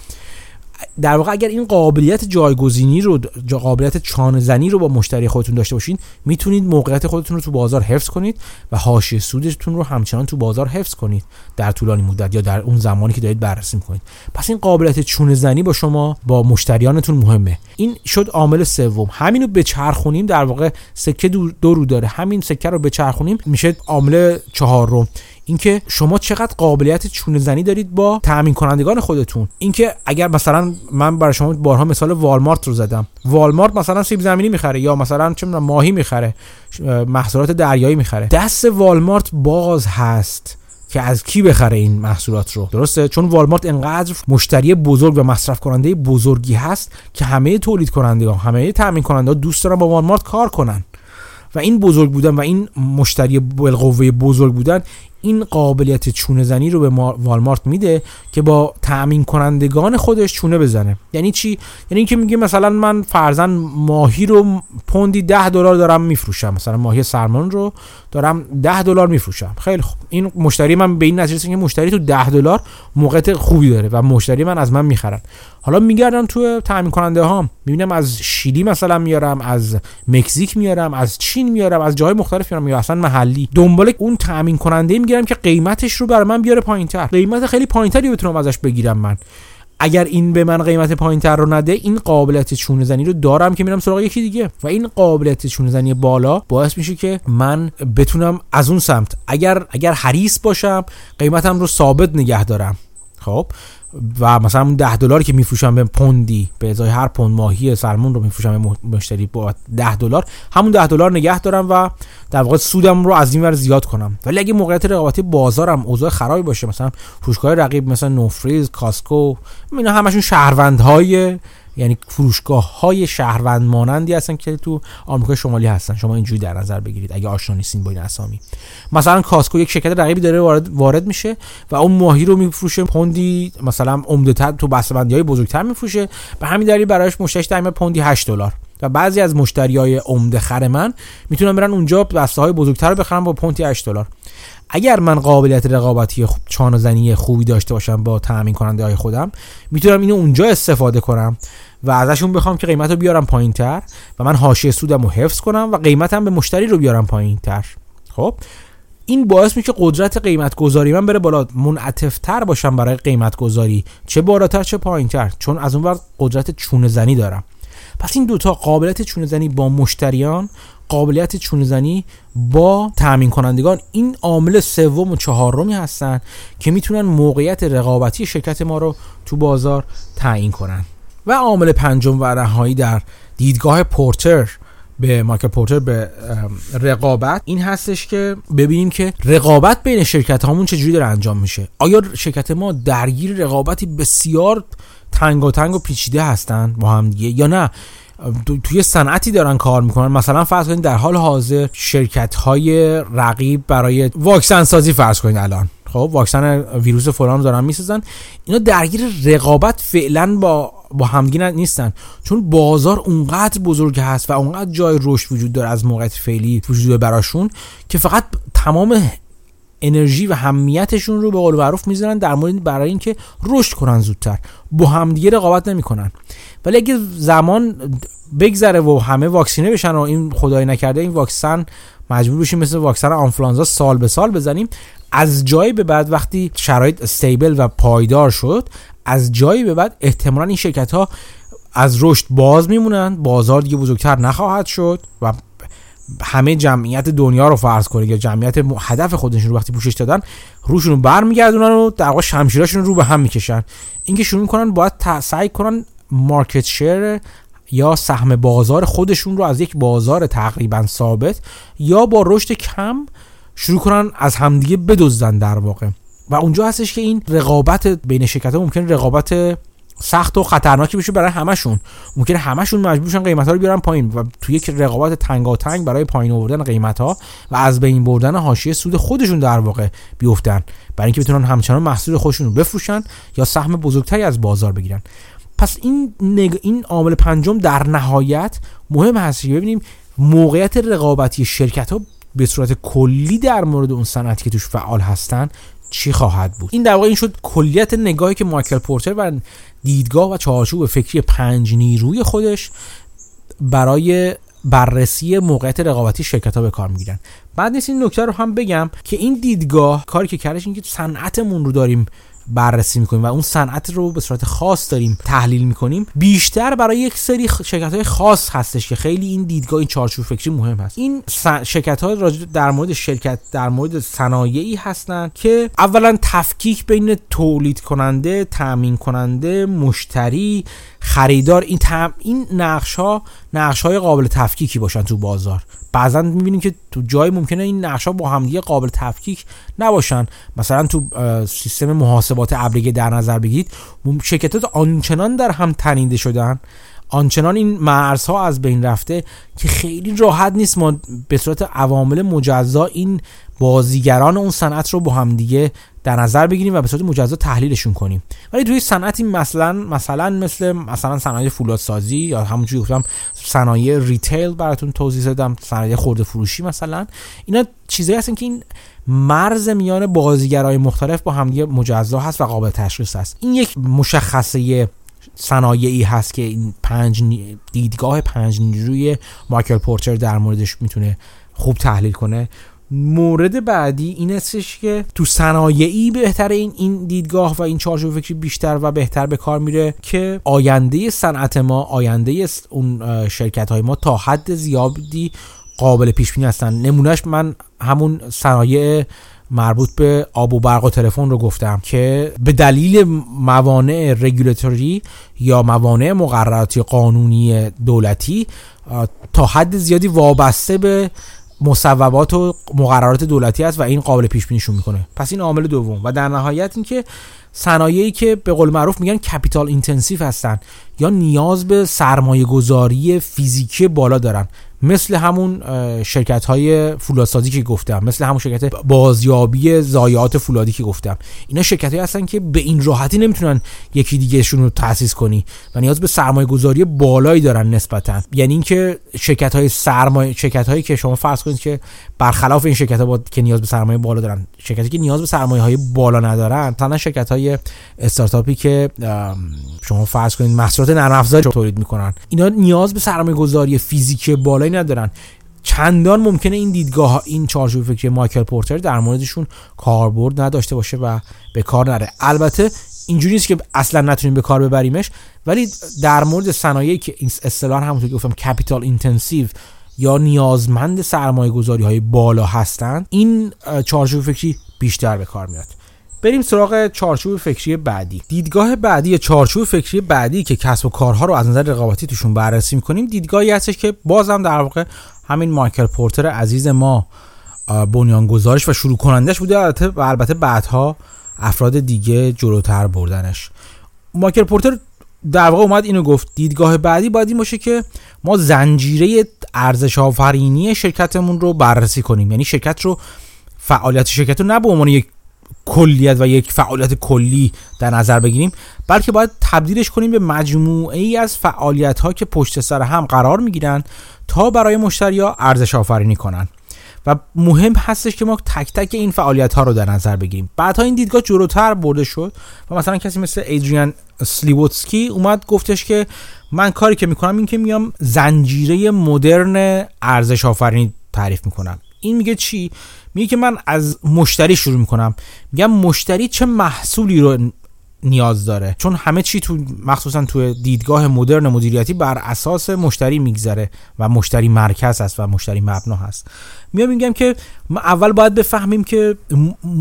در واقع اگر این قابلیت جایگزینی رو قابلیت چانه زنی رو با مشتری خودتون داشته باشین می‌تونید موقعیت خودتون رو تو بازار حفظ کنید و حاشیه سودتون رو همچنان تو بازار حفظ کنید در طولانی مدت یا در اون زمانی که دارید بررسی می‌کنید. پس این قابلیت چونه زنی با شما با مشتریانتون مهمه. این شد عامل سوم. همینو بچرخونیم در واقع سکه دو رو داره. همین سکه رو بچرخونیم میشه عامل چهارم. اینکه شما چقدر قابلیت چونه زنی دارید با تامین کنندگان خودتون. اینکه اگر مثلا من برای شما بارها مثال والمارت رو زدم. والمارت مثلا سیب زمینی می‌خره یا مثلا چه ماهی می‌خره محصولات دریایی می‌خره. دست والمارت باز هست که از کی بخره این محصولات رو. درسته؟ چون والمارت انقدر مشتری بزرگ و مصرف کننده بزرگی هست که همه تولید کننده ها همه تامین کننده ها دوست دارن با والمارت کار کنن. و این بزرگ بودن و این مشتری بالقوه بزرگ بودن این قابلیت چونه زنی رو به والمارت میده که با تأمین کنندگان خودش چونه بزنه. یعنی چی؟ یعنی اینکه میگه مثلا من فرزن ماهی رو پوندی ده دلار دارم میفروشم. مثلا ماهی سرمون رو دارم ده دلار میفروشم. خیلی خوب. این مشتری من به این نتیجه که مشتری تو ده دلار موقعیت خوبی داره و مشتری من از من می‌خرن. حالا میگردم تو تامین کننده ها می‌بینم از شیلی مثلا میارم از مکزیک میارم از چین میارم از جای مختلف میارم. یا اصلا محلی. دنبال اون تامین کننده می‌گیرم که قیمتش رو برای من بیاره پایینتر. قیمت خیلی پایینتری بتونم ازش بگیرم من. اگر این به من قیمت پایینتر رو نده این قابلیت چونه زنی رو دارم که میرم سراغ یکی دیگه. و این قابلیت چونه زنی بالا باعث میشه که من بتونم از اون سمت اگر اگر حریص باشم قیمتم رو ثابت نگه دارم. خب؟ و مثلا اون 10 دلاری که میفروشم به پوندی به ازای هر پوند ماهی سرمون رو میفروشم به مشتری با 10 دلار. همون 10 دلار نگه دارم و در واقع سودم رو از این ور زیاد کنم. ولی اگه موقعیت رقابتی بازارم اوضاع خرابی باشه مثلا فروشگاه رقیب مثلا نوفریز کاسکو اینا همشون شهروندهای یعنی فروشگاه های شهروند مانندی هستن که تو آمریکا شمالی هستن. شما اینجوری در نظر بگیرید اگه آشنا نیستین با این اسامی. مثلا کاسکو یک شرکت رقیبی داره وارد, وارد میشه و اون ماهی رو میفروشه پوندی مثلا عمده تر تو بسته‌بندی های بزرگتر میفروشه. به همین دلیل برایش مشتریش در پوندی 8 دلار. و بعضی از مشتری های عمده خر من می‌تونن برن اونجا بسته های بزرگتر رو بخرن با پوندی 8 دلار. اگر من قابلیت رقابتی چان زنی خوبی داشته باشم با تامین کننده های خودم می‌تونم اینو اونجا استفاده کنم. و ازشون بخوام که قیمت رو بیارم پایین تر و من حاشیه سودم رو حفظ کنم و قیمتم به مشتری رو بیارم پایین تر خب؟ این باعث میشه قدرت قیمت گذاری من بره بالا. منعطف باشم برای قیمت گذاری چه بالاتر چه پایین تر چون از اون وقت قدرت چونه زنی دارم. پس این دوتا قابلیت چونه زنی با مشتریان قابلیت چونه زنی با تامین کنندگان این عامل سوم و چهارمی هستن که می‌تونن موقعیت رقابتی شرکت ما رو تو بازار تعیین کنن. و عامل پنجم و نهایی در دیدگاه پورتر به مایکل پورتر به رقابت این هستش که ببینیم که رقابت بین شرکت هامون چجوری داره انجام میشه. آیا شرکت ما درگیر رقابتی بسیار تنگ و تنگ و پیچیده هستن با هم دیگه یا نه؟ توی صنعتی دارن کار می‌کنن. مثلا فرض کنید در حال حاضر شرکت های رقیب برای واکسن سازی فرض کنید الان. خب واکسن ویروس فلان دارن می‌سازن. اینا درگیر رقابت فعلا با با همدیگه نیستن. چون بازار اونقدر بزرگ هست و اونقدر جای رشد وجود داره از موقعیت فعلی وجود براشون که فقط تمام انرژی و همیتشون رو به قول معروف می‌ذارن در مورد برای اینکه رشد کنن زودتر. با همدیگه رقابت نمی‌کنن. ولی اگه زمان بگذره و همه واکسینه بشن و این خدای نکرده این واکسن مجبور بشیم مثل واکسن آنفلانزا سال به سال بزنیم از جایی به بعد وقتی شرایط استیبل و پایدار شد از جایی به بعد احتمالا این شرکت ها از رشد باز میمونن بازار دیگه بزرگتر نخواهد شد و همه جمعیت دنیا رو فرض کنید یا جمعیت هدف خودشون رو وقتی پوشش دادن روشون رو برمیگردونن و در واقع شمشیراشون رو به هم می‌کشن. اینکه شروع می‌کنن باید سعی کنن مارکت شیر یا سهم بازار خودشون رو از یک بازار تقریبا ثابت یا با رشد کم شروع کنن از همدیگه بدزدن در واقع. و اونجا هستش که این رقابت بین شرکت ها ممکن رقابت سخت و خطرناکی بشه برای همشون. ممکن همشون مجبور بشن قیمت ها رو بیارن پایین و توی یک رقابت تنگاتنگ برای پایین آوردن قیمت ها و از بین بردن حاشیه سود خودشون در واقع بیفتن. برای اینکه بتونن همچنان محصول خودشون رو بفروشن یا سهم بزرگتری از بازار بگیرن. پس این نگ... این عامل پنجم در نهایت مهم هست که ببینیم موقعیت رقابتی شرکت ها به صورت کلی در مورد اون صنعتی که توش فعال هستن چی خواهد بود؟ این در واقع این شد کلیت نگاهی که مایکل پورتر و دیدگاه و چارچوب فکری پنج نیروی خودش برای بررسی موقعیت رقابتی شرکت ها به کار می‌گیرن. بعد نیست این نکته رو هم بگم که این دیدگاه کاری که کردش این که صنعتمون رو داریم بررسی می‌کنیم و اون صنعت رو به صورت خاص داریم تحلیل می‌کنیم بیشتر برای یک سری شرکت های خاص هستش که خیلی این دیدگاه این چارچوب فکری مهم هست این شرکت ها در مورد شرکت در مورد صنایعی هستند که اولا تفکیک بین تولید کننده تامین کننده مشتری خریدار این. این نقش ها نقش های قابل تفکیکی باشن تو بازار. بعضا می‌بینیم که تو جای ممکنه این نقش ها با همدیگه قابل تفکیک نباشن. مثلا تو سیستم محاسبات ابریگه در نظر بگیرید شرکتات آنچنان در هم تنیده شدن. آنچنان این مرزها از بین رفته که خیلی راحت نیست ما به صورت عوامل مجزا این بازیگران اون صنعت رو با همدیگه در نظر بگیریم و به صورت مجزا تحلیلشون کنیم. ولی توی صنعتی مثلا مثلا مثل مثلا صنایع فولادسازی یا همونجوری گفتم صنایع ریتیل براتون توضیح دادم صنایع خورده فروشی مثلا. اینا چیزایی هستن که این مرز میان بازیگرای مختلف با همدیگه مجزا هست و قابل تشخیص هست این یک مشخصه صنایعی هست که این پنج دیدگاه پنج نیروی مایکل پورتر در موردش می‌تونه خوب تحلیل کنه. مورد بعدی این استش که تو صنایعی بهتر این این دیدگاه و این چارچوب فکری بیشتر و بهتر به کار میره که آینده صنعت ما آینده اون شرکت های ما تا حد زیادی قابل پیش بینی هستن. نمونهش من همون صنایع مربوط به آب و برق و تلفن رو گفتم که به دلیل موانع رگولاتوری یا موانع مقرراتی قانونی دولتی تا حد زیادی وابسته به مصوبات و مقررات دولتی است و این قابل پیش بینیشون می‌کنه. پس این عامل دوم و در نهایت اینکه صنایعی که به قول معروف میگن capital intensive هستن یا نیاز به سرمایه گذاری فیزیکی بالا دارن. مثل همون شرکت های فولادسازی که گفتم مثل همون شرکت بازیابی ضایعات فولادی که گفتم. اینا شرکت هایی هستن که به این راحتی نمی‌تونن یکی دیگهشون رو تاسیس کنی و نیاز به سرمایه گذاری بالایی دارن نسبتا. یعنی اینکه شرکت های سرمایه شرکت هایی که شما فرض کنید که برخلاف این شرکت ها که نیاز به سرمایه بالا دارن شرکتی که نیاز به سرمایه های بالا ندارن مثلا شرکت های استارتاپی که شما فرض کنید محصولات نرم افزار تولید می‌کنن. اینا نیاز به سرمایه گذاری فیزیکی بالایی ندارن. چندان ممکنه این دیدگاه این چارچوب فکری مایکل پورتر در موردشون کاربرد نداشته باشه و به کار نره. البته اینجوری نیست که اصلا نتونیم به کار ببریمش ولی در مورد صنایعی که اصطلاح همونطور که گفتم capital intensive یا نیازمند سرمایه گذاری های بالا هستند این چارچوب فکری بیشتر به کار میاد. بریم سراغ چارچوب فکری بعدی. دیدگاه بعدی چارچوب فکری بعدی که کسب و کارها رو از نظر رقابتی توشون بررسی می‌کنیم دیدگاهی هستش که بازم در واقع همین مایکل پورتر عزیز ما بنیانگذارش و شروع کنندش بوده. و البته بعدها افراد دیگه جلوتر بردنش. مایکل پورتر در واقع اومد اینو گفت دیدگاه بعدی باید این باشه که ما زنجیره ارزش آفرینی شرکتمون رو بررسی کنیم. یعنی شرکت رو فعالیت شرکت رو نه به عنوان یک کلیت و یک فعالیت کلی در نظر بگیریم بلکه باید تبدیلش کنیم به مجموعه ای از فعالیت ها که پشت سر هم قرار می‌گیرن تا برای مشتری ها ارزش آفرینی کنن. و مهم هستش که ما تک تک این فعالیت ها رو در نظر بگیریم. بعدها این دیدگاه جلوتر برده شد و مثلا کسی مثل ایدریان سلیوتسکی اومد گفتش که من کاری که می‌کنم این که میام زنجیره مدرن ارزش آفرینی تعریف می‌کنم. این میگه چی؟ میگه که من از مشتری شروع می‌کنم. میگم مشتری چه محصولی رو نیاز داره؟ چون همه چی تو مخصوصا تو دیدگاه مدرن مدیریتی بر اساس مشتری میگذره و مشتری مرکز هست و مشتری مبنا هست. میام میگم که ما اول باید بفهمیم که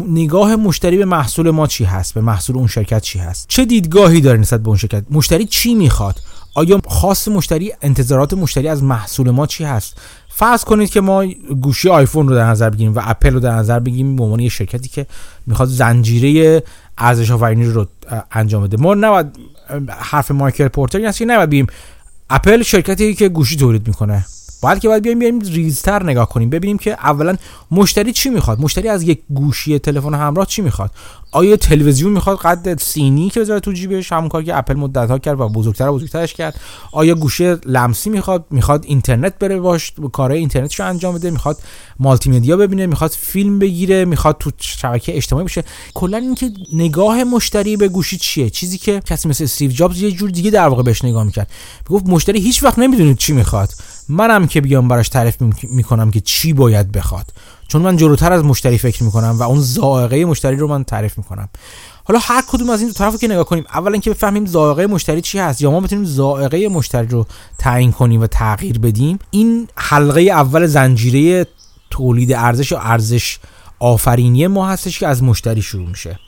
نگاه مشتری به محصول ما چی هست به محصول اون شرکت چی هست. چه دیدگاهی داره نسبت به اون شرکت؟ مشتری چی می‌خواد؟ آیا خاص مشتری انتظارات مشتری از محصول ما چی هست؟ فرض کنید که ما گوشی آیفون رو در نظر بگیریم و اپل رو در نظر بگیریم به عنوان یه شرکتی که می‌خواد زنجیره ارزش آفرینی رو انجام بده. ما نباید حرف مایکل پورتر هست که نباید بگیم. اپل شرکتی که گوشی تولید می‌کنه. بلکه باید بیایم بیایم ریزتر نگاه کنیم ببینیم که اولا مشتری چی می‌خواد؟ مشتری از یک گوشی تلفن همراه چی می‌خواد؟ آیا تلویزیون می‌خواد قد سینی که بذاره تو جیبش؟ همون کار که اپل مدت ها کرد و بزرگتر و بزرگترش کرد. آیا گوشه لمسی می‌خواد؟ می‌خواد اینترنت بره باش کارهای اینترنتشو انجام بده؟ می‌خواد مالتی مدیا ببینه؟ می‌خواد فیلم بگیره؟ می‌خواد تو شبکه اجتماعی بشه؟ کلا اینکه نگاه مشتری به گوشی چیه؟ چیزی که کسی مثل استیو جابز یه جور دیگه در واقع بهش نگاه می‌کرد. می‌گفت مشتری هیچ وقت نمی‌دونه چی می‌خواد. منم که بیام براش تعریف می‌کنم که چی باید بخواد. چون من جلوتر از مشتری فکر می‌کنم و اون ذائقه مشتری رو من تعریف می‌کنم. حالا هر کدوم از این دو طرف که نگاه کنیم اولا که بفهمیم ذائقه مشتری چی هست یا ما بتونیم ذائقه مشتری رو تعیین کنیم و تغییر بدیم این حلقه اول زنجیره تولید ارزش و ارزش آفرینی ما هستش که از مشتری شروع میشه.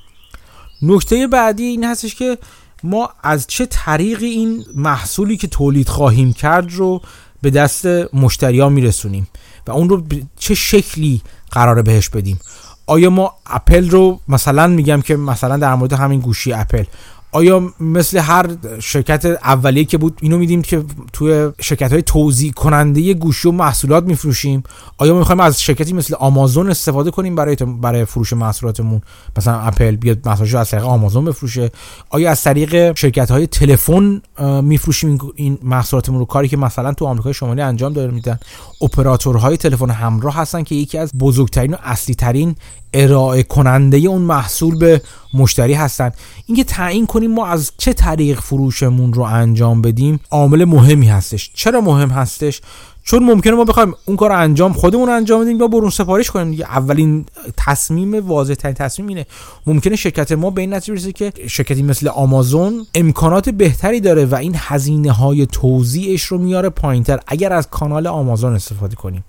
نکته بعدی این هستش که ما از چه طریقی این محصولی که تولید خواهیم کرد رو به دست مشتری ها میرسونیم و اون رو چه شکلی قراره بهش بدیم؟ آیا ما اپل رو مثلا میگم که مثلا در مورد همین گوشی اپل آیا مثل هر شرکت اولیه که بود اینو میدیم که توی شرکت های توضیح کننده گوشی و محصولات میفروشیم؟ آیا ما می‌خوایم از شرکتی مثل آمازون استفاده کنیم برای برای فروش محصولاتمون؟ مثلا اپل بیاد محصولات از طریق آمازون بفروشه. آیا از طریق شرکت های تلفن میفروشیم این محصولاتمون رو؟ کاری که مثلا تو آمریکای شمالی انجام داره میدن. اپراتورهای تلفن همراه هستن که یکی از بزرگترین و اصلی ترین ارائه کننده اون محصول به مشتری هستن. اینکه تعیین کنیم ما از چه طریق فروشمون رو انجام بدیم عامل مهمی هستش. چرا مهم هستش؟ چون ممکنه ما بخوایم اون کار انجام خودمون انجام بدیم یا برون سفارش کنیم. دیگه اولین تصمیم واضح ترین تصمیم اینه. ممکنه شرکت ما به این نتیجه برسه که شرکتی مثل آمازون امکانات بهتری داره و این هزینه های توزیعش رو میاره پایینتر. اگر از کانال آمازون استفاده کنیم.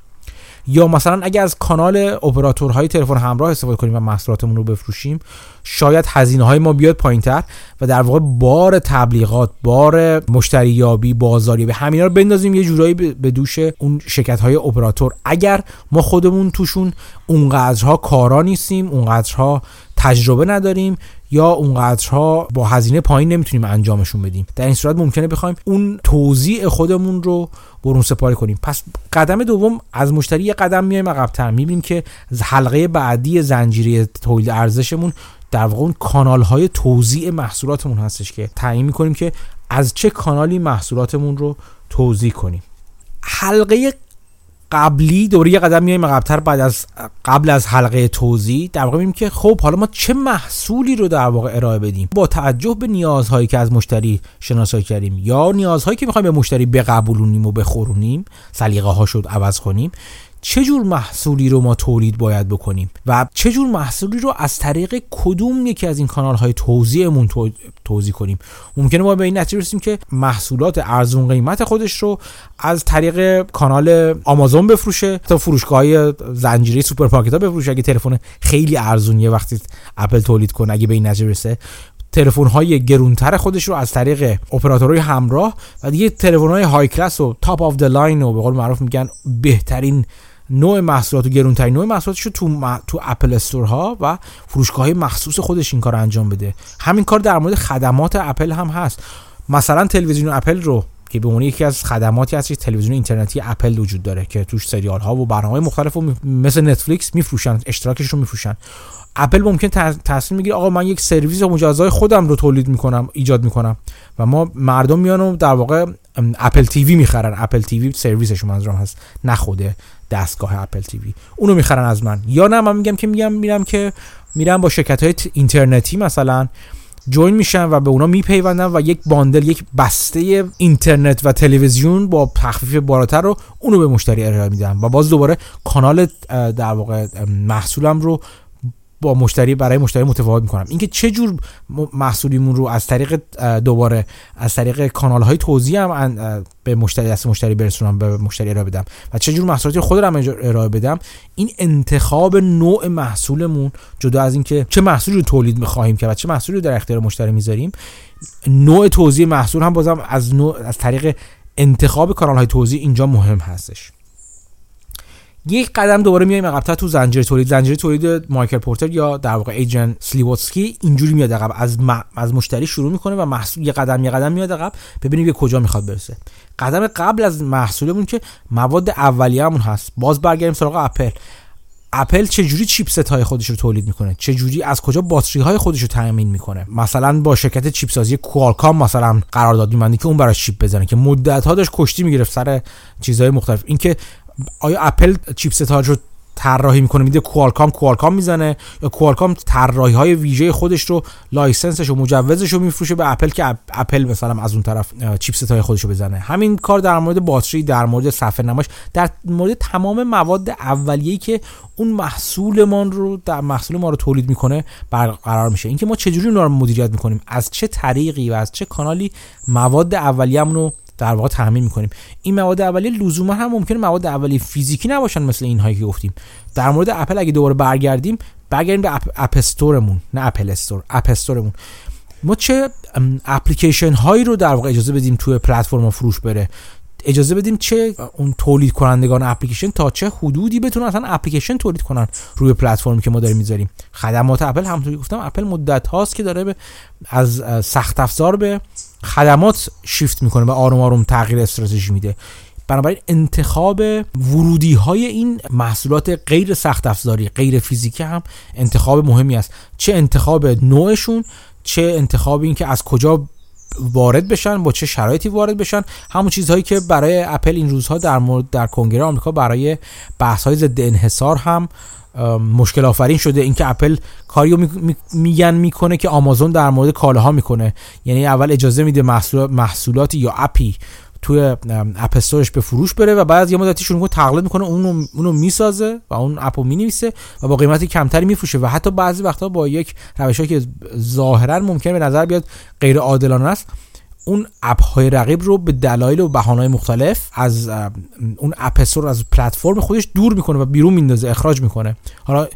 یا مثلا اگر از کانال اپراتورهای تلفن همراه استفاده کنیم و محصولاتمون رو بفروشیم شاید هزینه های ما بیاد پایینتر و در واقع بار تبلیغات بار مشتریابی بازاری به همینا رو بندازیم یه جورایی به دوش اون شرکت های اپراتور. اگر ما خودمون توشون اونقدرها کارا نیستیم اونقدرها تجربه نداریم یا اونقدرها با هزینه پایین نمی‌تونیم انجامشون بدیم. در این صورت ممکنه بخوایم اون توضیع خودمون رو برون سپاری کنیم. پس قدم دوم از مشتری یه قدم میایم عقبتر. می‌بینیم که حلقه بعدی زنجیره تولید ارزشمون در واقع اون کانال های توزیع محصولاتمون هستش که تعیین می‌کنیم که از چه کانالی محصولاتمون رو توضیح کنیم. حلقه قبلی دوره یه قدم میایم عقبتر بعد از قبل از حلقه توضیح. در واقع میگیم که خب حالا ما چه محصولی رو در واقع ارائه بدیم؟ با توجه به نیازهایی که از مشتری شناسایی کردیم یا نیازهایی که می‌خوایم به مشتری بقبولونیم و بخورونیم سلیقه ها شد عوض کنیم چه جور محصولی رو ما تولید باید بکنیم و چه جور محصولی رو از طریق کدوم یکی از این کانال های توزیعمون توزیع کنیم؟ ممکنه ما به این نتیجه برسیم که محصولات ارزون قیمت خودش رو از طریق کانال آمازون بفروشه. تا فروشگاه های زنجیره‌ای سوپرمارکت ها بفروشه. اگه تلفن خیلی ارزونیه وقتی اپل تولید کنه اگه به این نتیجه برسه تلفن های گرونتر خودش رو از طریق اپراتورهای همراه و دیگه تلفن های high class و top of the line و به قول معروف میگن بهترین نوع محصولات و گرونترین نوع محصولاتش رو تو, تو اپل store ها و فروشگاه مخصوص خودش این کار انجام بده. همین کار در مورد خدمات اپل هم هست. مثلا تلویزیون اپل رو که به عنوان یکی از خدماتی هست که تلویزیون اینترنتی اپل وجود داره که توش سریال ها و برنامه مختلف و مثل نتفلیکس میفروشن اشتراکش رو میفروشن. اپل ممکن تصمیم می‌گیره آقا من یک سرویس و مجازهای خودم رو تولید می‌کنم ایجاد می‌کنم و ما مردم میان در واقع اپل تیوی می‌خرن. اپل تیوی سرویسشون منظورم هست نه خوده. دستگاه اپل تیوی اونو می‌خرن از من. یا نه من میگم که میگم میرم که میرم با شرکت های اینترنتی مثلا join میشن و به اونا میپیوندن و یک bundle یک بسته اینترنت و تلویزیون با تخفیف بالاتر رو اونو به مشتری ارائه میدم و باز دوباره کانال در واقع محصولم رو با مشتری برای مشتری متفاوت می‌کنم. اینکه چه جور محصولیمون رو از طریق دوباره از طریق کانال های توزیع هم به مشتری دست مشتری برسونم به مشتری ارائه بدم و چه جور محصولاتی خود رو ارائه بدم این انتخاب نوع محصولمون جدا از اینکه چه محصولی رو تولید می‌خواهیم که و چه محصولی رو در اختیار مشتری می‌ذاریم نوع توزیع محصول هم بازم از نوع از طریق انتخاب کانال های توزیع اینجا مهم هستش. یک قدم دوباره میایم عقب‌تر تو زنجیره تولید. زنجیره تولید مایکل پورتر یا در واقع ایجن سلیواتسکی اینجوری میاد عقب. از از مشتری شروع می‌کنه و محصول یه قدم یه قدم میاد عقب. ببینیم به کجا می‌خواد برسه. قدم قبل از محصولمون که مواد اولیه‌مون هست. باز برگردیم سراغ اپل. اپل چجوری chipset های خودش رو تولید می‌کنه؟ چجوری از کجا باتری های خودش رو تامین می‌کنه؟ مثلا با شرکت chip سازی کوالکام مثلا قرارداد میبنده که اون براش chip بزنه که مدت ها داشت کشتی می‌گرفت سر چیزهای مختلف. اینکه آیا اپل chipset رو طراحی می‌کنه؟ میده کوالکام کوالکام می‌زنه یا کوالکام طراحی های ویژه خودش رو license ش و مجوزش رو میفروشه به اپل که اپل مثلا از اون طرف chipset های خودش رو بزنه. همین کار در مورد باتری در مورد صفحه نمایش در مورد تمام مواد اولیه‌ای که اون محصولمان رو در محصول ما رو تولید می‌کنه برقرار میشه. اینکه ما چجوری اونا رو مدیریت می‌کنیم؟ از چه طریقی و از چه کانالی مواد اولیه‌مون رو در واقع تامین می‌کنیم. این مواد اولیه لزوما هم ممکنه مواد اولیه فیزیکی نباشن مثل اینهایی که گفتیم. در مورد اپل اگه دوباره برگردیم برگردیم به app, App Store مون نه Apple Store App Store مون. ما چه اپلیکیشن هایی رو در واقع اجازه بدیم توی پلتفرم فروش بره؟ اجازه بدیم چه اون تولید کنندگان اپلیکیشن تا چه حدودی بتونن اصلا اپلیکیشن تولید کنن روی پلتفرمی که ما داریم می‌ذاریم؟ خدمات اپل همونطوری گفتم اپل مدت هاست که داره به از سخت افزار به خدمات شیفت می‌کنه و آروم آروم تغییر استراتژی میده. بنابراین انتخاب ورودی های این محصولات غیر سخت افزاری غیر فیزیکی هم انتخاب مهمی است. چه انتخاب نوعشون چه انتخاب این که از کجا وارد بشن با چه شرایطی وارد بشن همون چیزهایی که برای اپل این روزها در مورد در کنگره آمریکا برای بحث های ضد انحصار هم مشکل آفرین شده. اینکه اپل کاریو میگن می‌کنه که آمازون در مورد کالاها می‌کنه. یعنی اول اجازه میده محصولاتی یا اپی توی اپ استورش به فروش بره و بعد یه مدتی شروع تقلید می‌کنه. اونو اونو می‌سازه و اون اپو می‌نویسه و با قیمت کمتری میفروشه و حتی بعضی وقتا با یک روشی که ظاهرا ممکن به نظر بیاد غیر عادلانه است اون اپ های رقیب رو به دلایل و بهانه‌های مختلف از اون اپ استور از پلتفرم خودش دور می‌کنه و بیرون میندازه اخراج می‌کنه. حالا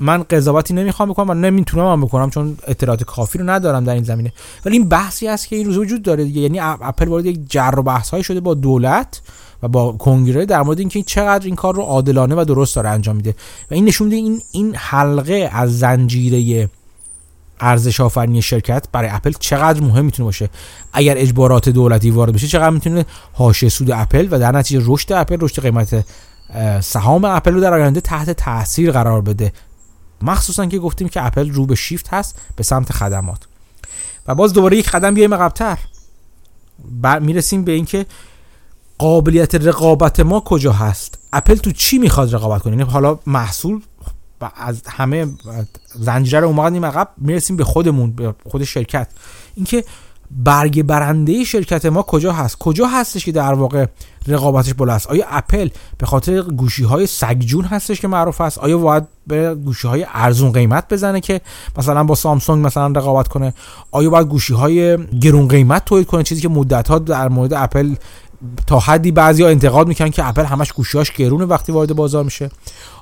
من قضاوتی نمی‌خوام بکنم و نمی‌تونم هم بکنم چون اطلاعات کافی رو ندارم در این زمینه. ولی این بحثی هست که این روز وجود داره یعنی اپل وارد یک جر و بحث های شده با دولت و با کنگره در مورد اینکه چقدر این کار رو عادلانه و درست داره انجام میده. و این نشون میده این این حلقه از زنجیره ارزش آفرینی شرکت برای اپل چقدر مهم می‌تونه باشه؟ اگر اجبارات دولتی وارد بشه چقدر می‌تونه حاشیه سود اپل و در نتیجه رشد اپل رشد قیمت سهام اپل رو در آینده تحت تاثیر قرار بده؟ مخصوصا که گفتیم که اپل رو به شیفت هست به سمت خدمات. و باز دوباره یک قدم بیایم عقب‌تر. می‌رسیم به اینکه قابلیت رقابت ما کجا هست؟ اپل تو چی می‌خواد رقابت کنه؟ یعنی حالا محصول و از همه زنجیره رو اومدیم عقب می‌رسیم به خودمون به خود شرکت. اینکه برگ برنده شرکت ما کجا هست؟ کجا هستش که در واقع رقابتش بالا است؟ آیا اپل به خاطر گوشی های سگجون هستش که معروف است؟ آیا باید به گوشی های ارزون قیمت بزنه که مثلا با سامسونگ مثلا رقابت کنه؟ آیا باید گوشی های گرون قیمت تولید کنه؟ چیزی که مدت ها در مورد اپل تا حدی بعضی ها انتقاد می‌کنن که اپل همش گوشیاش گرونه وقتی وارد بازار میشه.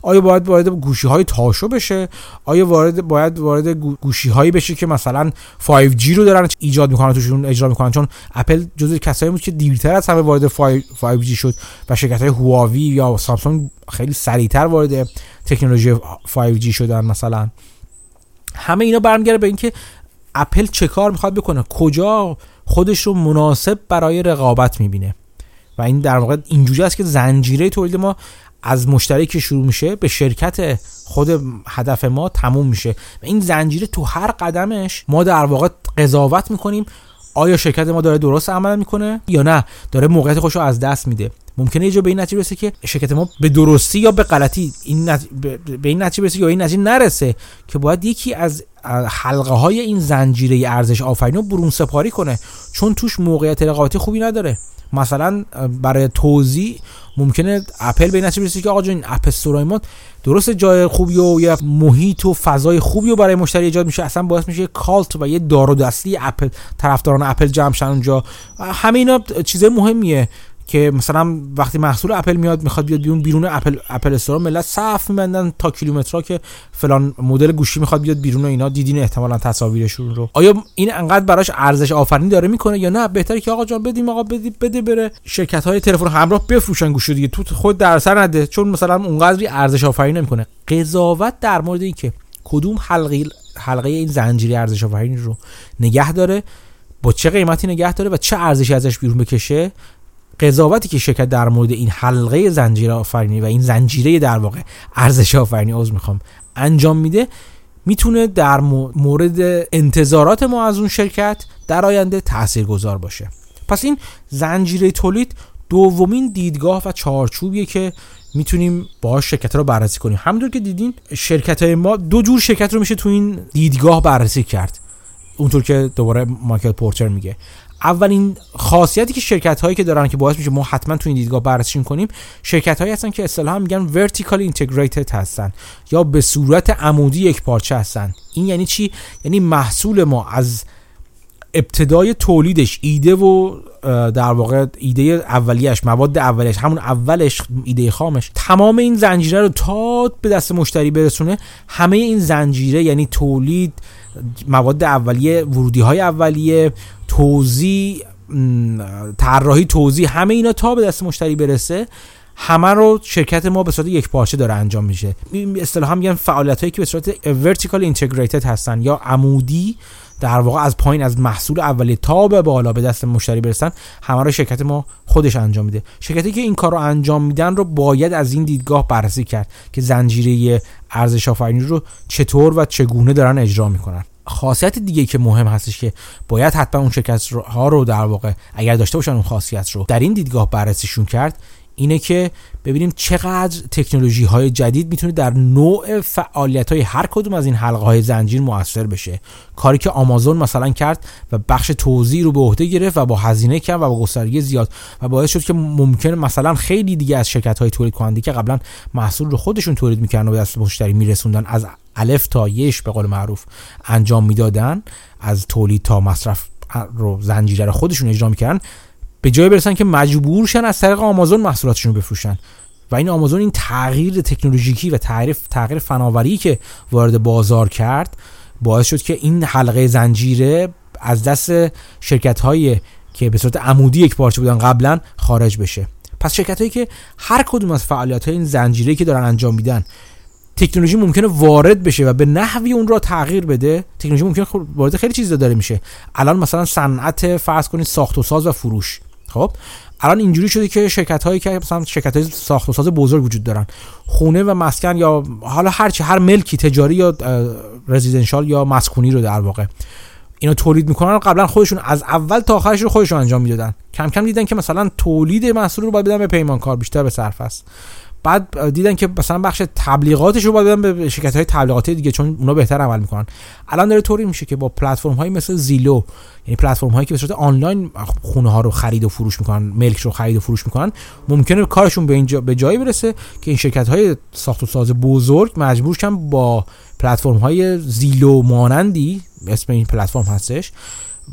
آیا باید وارد گوشی های تاشو بشه؟ آیا وارد باید وارد گوشی هایی بشه که مثلا 5G رو دارن ایجاد می‌کنن توشون اجرا می‌کنن؟ چون اپل جزو کسایی بود که دیرتر از همه وارد 5G شد و شرکت های هواوی یا سامسونگ خیلی سریعتر وارد تکنولوژی 5G شدن مثلا. همه اینا برمیگرده به اینکه اپل چه کار می‌خواد بکنه؟ کجا خودش رو مناسب برای رقابت می‌بینه؟ و این در واقع اینجوری است که زنجیره تولید ما از مشتری که شروع میشه به شرکت خود هدف ما تموم میشه. و این زنجیره تو هر قدمش ما در واقع قضاوت می‌کنیم. آیا شرکت ما داره درست عمل می‌کنه یا نه؟ داره موقعیت خوش رو از دست میده. ممکنه یه جا به این نتیجه برسه که شرکت ما به درستی یا به غلطی این به این نتیجه برسه یا این نتیجه نرسه که باید یکی از حلقه های این زنجیره ارزش آفرینی رو برون سپاری کنه. چون توش موقعیت رقابتی خوبی نداره. مثلا برای توضیح ممکنه اپل به نتیجه برسه که آقا جون اپ استورای درست جای خوبی و یه محیط و فضای خوبی و برای مشتری ایجاد میشه. اصلا باعث میشه کالت و یه دار و دستی اپل طرفداران اپل جمع شن اونجا. همه اینا چیزای مهمیه. که مثلا وقتی محصول اپل میاد می‌خواد بیاد بیرون بیرون اپل اپل استور ملت صف میبندن تا کیلومترها که فلان مدل گوشی می‌خواد بیاد بیرون و اینا. دیدین احتمالا تصاویرشون رو. آیا این انقدر براش ارزش آفرینی داره می‌کنه یا نه؟ بهتره که آقا جان بدیم آقا بدی بده بره. شرکت های تلفن همراه بفروشن گوشی دیگه. تو خود در سر نده. چون مثلا اونقدری ارزش آفرینی نمی‌کنه. قضاوت در مورد اینکه کدوم حلقه حلقه این زنجیره ارزش آفرینی رو نگه داره با چه قیمتی نگه داره و چه ارزشی ازش بیرون بکشه قضاوتی که شرکت در مورد این حلقه زنجیره آفرینی و این زنجیره در واقع ارزش آفرینی عذر می‌خوام انجام میده می‌تونه در مورد انتظارات ما از اون شرکت در آینده تاثیرگذار باشه. پس این زنجیره تولید دومین دیدگاه و چارچوبیه که می‌تونیم با شرکت رو بررسی کنیم. همونطور که دیدین شرکت های ما دو جور شرکت رو میشه تو این دیدگاه بررسی کرد. اونطور که دوباره مایکل پورتر میگه. اولین خاصیتی که شرکت هایی که دارن که باعث میشه ما حتما تو این دیدگاه بررسی کنیم شرکت هایی هستن که اصطلاحا میگن vertical integrated هستن یا به صورت عمودی یک پارچه هستن. این یعنی چی؟ یعنی محصول ما از ابتدای تولیدش ایده و در واقع ایده اولیش مواد اولیش همون اولش ایده خامش تمام این زنجیره رو تا به دست مشتری برسونه همه این زنجیره یعنی تولید مواد اولیه ورودی های اولیه توزیع طراحی توزیع همه اینا تا به دست مشتری برسه همه رو شرکت ما به صورت یک پارچه داره انجام میشه. اصطلاحا میگن فعالیت هایی که به صورت vertical integrated هستن یا عمودی در واقع از پایین از محصول اولی تا به بالا به دست مشتری برسن همه رو شرکت ما خودش انجام میده. شرکتی که این کار رو انجام میدن رو باید از این دیدگاه بررسی کرد که زنجیره ارزش آفرینی رو چطور و چگونه دارن اجرا می‌کنن. خاصیت دیگه که مهم هستش که باید حتما اون شرکت ها رو در واقع اگر داشته باشن اون خاصیت رو در این دیدگاه بررسیشون کرد اینه که ببینیم چقدر تکنولوژی های جدید می‌تونه در نوع فعالیت های هر کدوم از این حلقه های زنجیر موثر بشه. کاری که آمازون مثلا کرد و بخش توزیع رو به عهده گرفت و با هزینه کرد و با گسترگی زیاد و باعث شد که ممکن مثلا خیلی دیگه از شرکت های تولید کننده که قبلا محصول رو خودشون تولید می‌کردن و به دست مشتری میرسوندن از الف تا یش به قول معروف انجام می‌دادن از تولید تا مصرف رو زنجیره خودشون اجرا می‌کردن. به جای برسن که مجبورشن از طریق آمازون محصولاتشون رو بفروشن. و این آمازون این تغییر تکنولوژیکی و تغییر تغییر فناوری که وارد بازار کرد باعث شد که این حلقه زنجیره از دست شرکت هایی که به صورت عمودی یک پارچه بودن قبلا خارج بشه. پس شرکت هایی که هر کدوم از فعالیت های این زنجیره که دارن انجام میدن تکنولوژی ممکنه وارد بشه و به نحوی اون را تغییر بده. تکنولوژی ممکنه وارد خیلی چیز داره میشه. الان مثلا صنعت فرض کنید ساخت و ساز و فروش. خب الان اینجوری شده که شرکت هایی که مثلا شرکت های ساخت و ساز بزرگ وجود دارن خونه و مسکن یا حالا هر چی هر ملکی تجاری یا رزیدنشال یا مسکونی رو در واقع اینا تولید می‌کنن قبلا خودشون از اول تا آخرش رو خودشون انجام می‌دادن. کم کم دیدن که مثلا تولید محصول رو باید بدن به پیمانکار بیشتر به صرف است. بعد دیدن که مثلا بخش تبلیغاتش رو باید بدن به شرکت های تبلیغاتی دیگه چون اونا بهتر عمل می‌کنن. الان داره طوری میشه که با پلتفرم های مثل زیلو یعنی پلتفرم هایی که به صورت آنلاین خونه ها رو خرید و فروش می‌کنن ملک رو خرید و فروش می‌کنن ممکنه کارشون به اینجا به جایی برسه که این شرکت های ساخت و ساز بزرگ مجبور شن با پلتفرم های زیلو مانندی اسم این پلتفرم هستش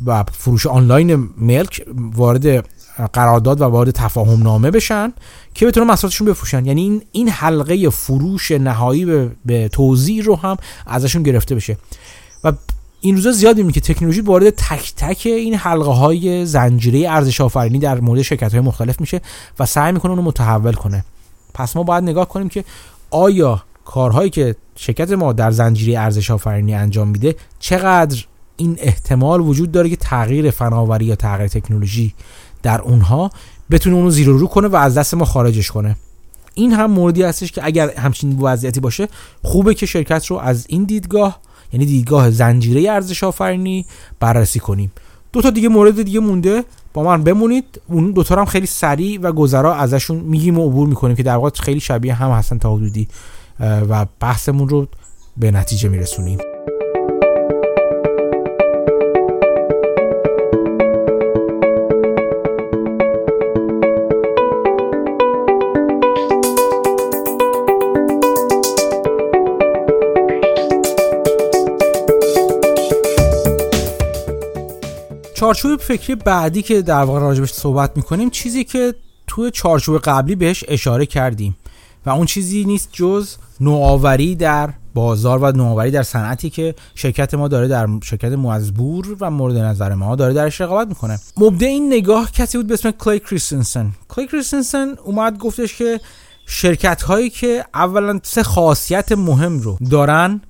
و فروش آنلاین ملک وارد قرارداد و وارد تفاهم نامه بشن که بتونن محصولاتشون بفروشن. یعنی این این حلقه فروش نهایی به, به توزیع رو هم ازشون گرفته بشه. و این روزا زیاد می‌بینیم که تکنولوژی وارد تک تک این حلقه های زنجیره ارزش آفرینی در مورد شرکت های مختلف میشه و سعی می‌کنه اونو متحول کنه. پس ما باید نگاه کنیم که آیا کارهایی که شرکت ما در زنجیره ارزش آفرینی انجام میده چقدر این احتمال وجود داره که تغییر فناوری یا تغییر تکنولوژی در اونها بتونه اونو زیر رو کنه و از دست ما خارجش کنه. این هم موردی هستش که اگر همچین وضعیتی باشه خوبه که شرکت رو از این دیدگاه یعنی دیدگاه زنجیره ارزش آفرینی بررسی کنیم. دو تا دیگه مورد دیگه مونده. با من بمونید. اون دو تا هم خیلی سریع و گذرا ازشون میگیم و عبور می‌کنیم که در واقع خیلی شبیه هم هستن تا حدودی و بحثمون رو به نتیجه میرسونیم. چارچوب فکری بعدی که در واقع راجبش صحبت می‌کنیم چیزی که توی چارچوب قبلی بهش اشاره کردیم. و اون چیزی نیست جز نوآوری در بازار و نوآوری در صنعتی که شرکت ما داره در شرکت مزبور و مورد نظر ما داره درش رقابت می‌کنه. مبدع این نگاه کسی بود به اسم کلی کریستنسن. کلی کریستنسن اومد گفتش که شرکت هایی که اولا سه خاصیت مهم رو دارن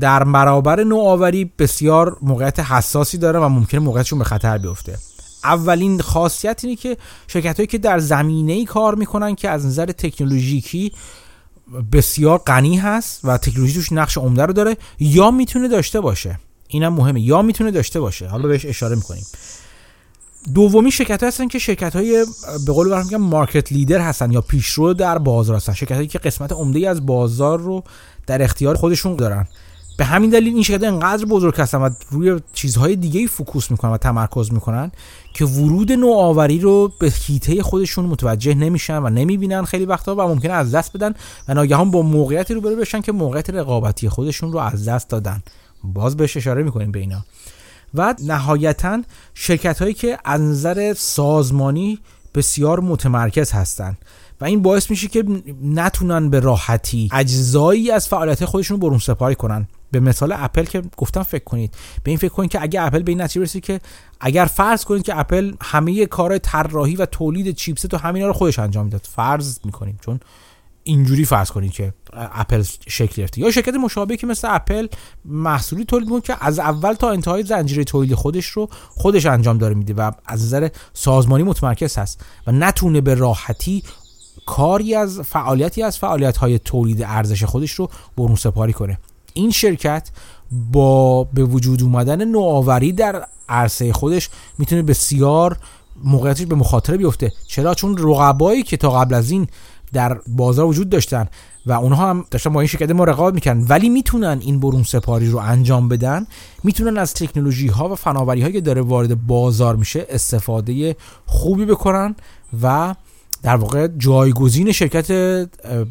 در برابر نوآوری بسیار موقعیت حساسی داره و ممکنه موقعیتشون به خطر بیفته. اولین خاصیت اینه که شرکت هایی که در زمینه ای کار می‌کنن که از نظر تکنولوژیکی بسیار غنی هست و تکنولوژی توش نقش عمده رو داره یا می‌تونه داشته باشه. اینم مهمه. یا می‌تونه داشته باشه. حالا بهش اشاره می‌کنیم. دومی شرکت هستن که شرکت های به قول برام میگم مارکت لیدر هستن یا پیشرو در بازار هستن. شرکت هایی که قسمت عمده از بازار رو در اختیار خودشون دارن. به همین دلیل این شرکت انقدر بزرگ هستن و روی چیزهای دیگه فوکوس می‌کنن و تمرکز می‌کنن که ورود نوآوری رو به هیته خودشون متوجه نمیشن و نمی‌بینن خیلی وقتا و ممکنه از دست بدن و ناگهان با موقعیتی روبرو بشن که موقعیت رقابتی خودشون رو از دست دادن. باز بهش اشاره می‌کنیم به اینا. و نهایتا شرکت هایی که از نظر سازمانی بسیار متمرکز هستند و این باعث میشه که نتونن به راحتی اجزایی از فعالیت خودشون برون سپاری کنن. به مثال اپل که گفتم فکر کنید. به این فکر کنید که اگر اپل به این نتیجه برسید که اگر فرض کنید که اپل همه کار طراحی و تولید chipset و همینا رو خودش انجام می‌داد. فرض می‌کنیم چون اینجوری فرض کنید که اپل شکل گرفته. یا شرکت مشابهی که مثل اپل محصولی تولید می‌کنه که از اول تا انتهای زنجیره تولید خودش رو خودش انجام داره میده و از نظر سازمانی متمرکز هست و نتونه به راحتی کاری از فعالیتی از فعالیت های تولید ارزش خودش رو برون سپاری کنه. این شرکت با به وجود اومدن نوآوری در عرصه خودش می‌تونه بسیار موقعیتش به مخاطره بیفته. چرا؟ چون رقبایی که تا قبل از این در بازار وجود داشتن و اونها هم داشتن با این شرکت ما رقابت می‌کنن ولی می‌تونن این برون سپاری رو انجام بدن می‌تونن از تکنولوژی ها و فناوری هایی که داره وارد بازار میشه استفاده خوبی بکنن و در واقع جایگزین شرکت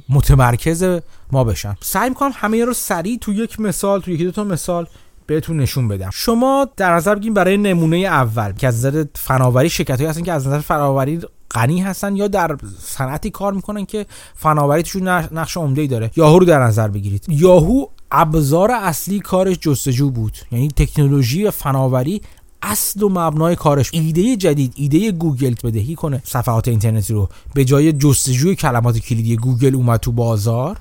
متمرکز ما بشن. سعی می‌کنم همه رو سریع تو یک مثال تو یکی دو تا مثال بهتون نشون بدم. شما در نظر بگیم برای نمونه اول که از نظر فناوری شرکت هستن که از نظر فناوری غنی هستن یا در صنعتی کار می‌کنن که فناوری توشون نقش عمده ای داره. یاهو رو در نظر بگیرید. یاهو ابزار اصلی کارش جستجو بود. یعنی تکنولوژی و فناوری اصل و مبنای کارش. ایده جدید ایده گوگل رتبه‌دهی کنه. صفحات اینترنتی رو. به جای جستجوی کلمات کلیدی گوگل اومد تو بازار.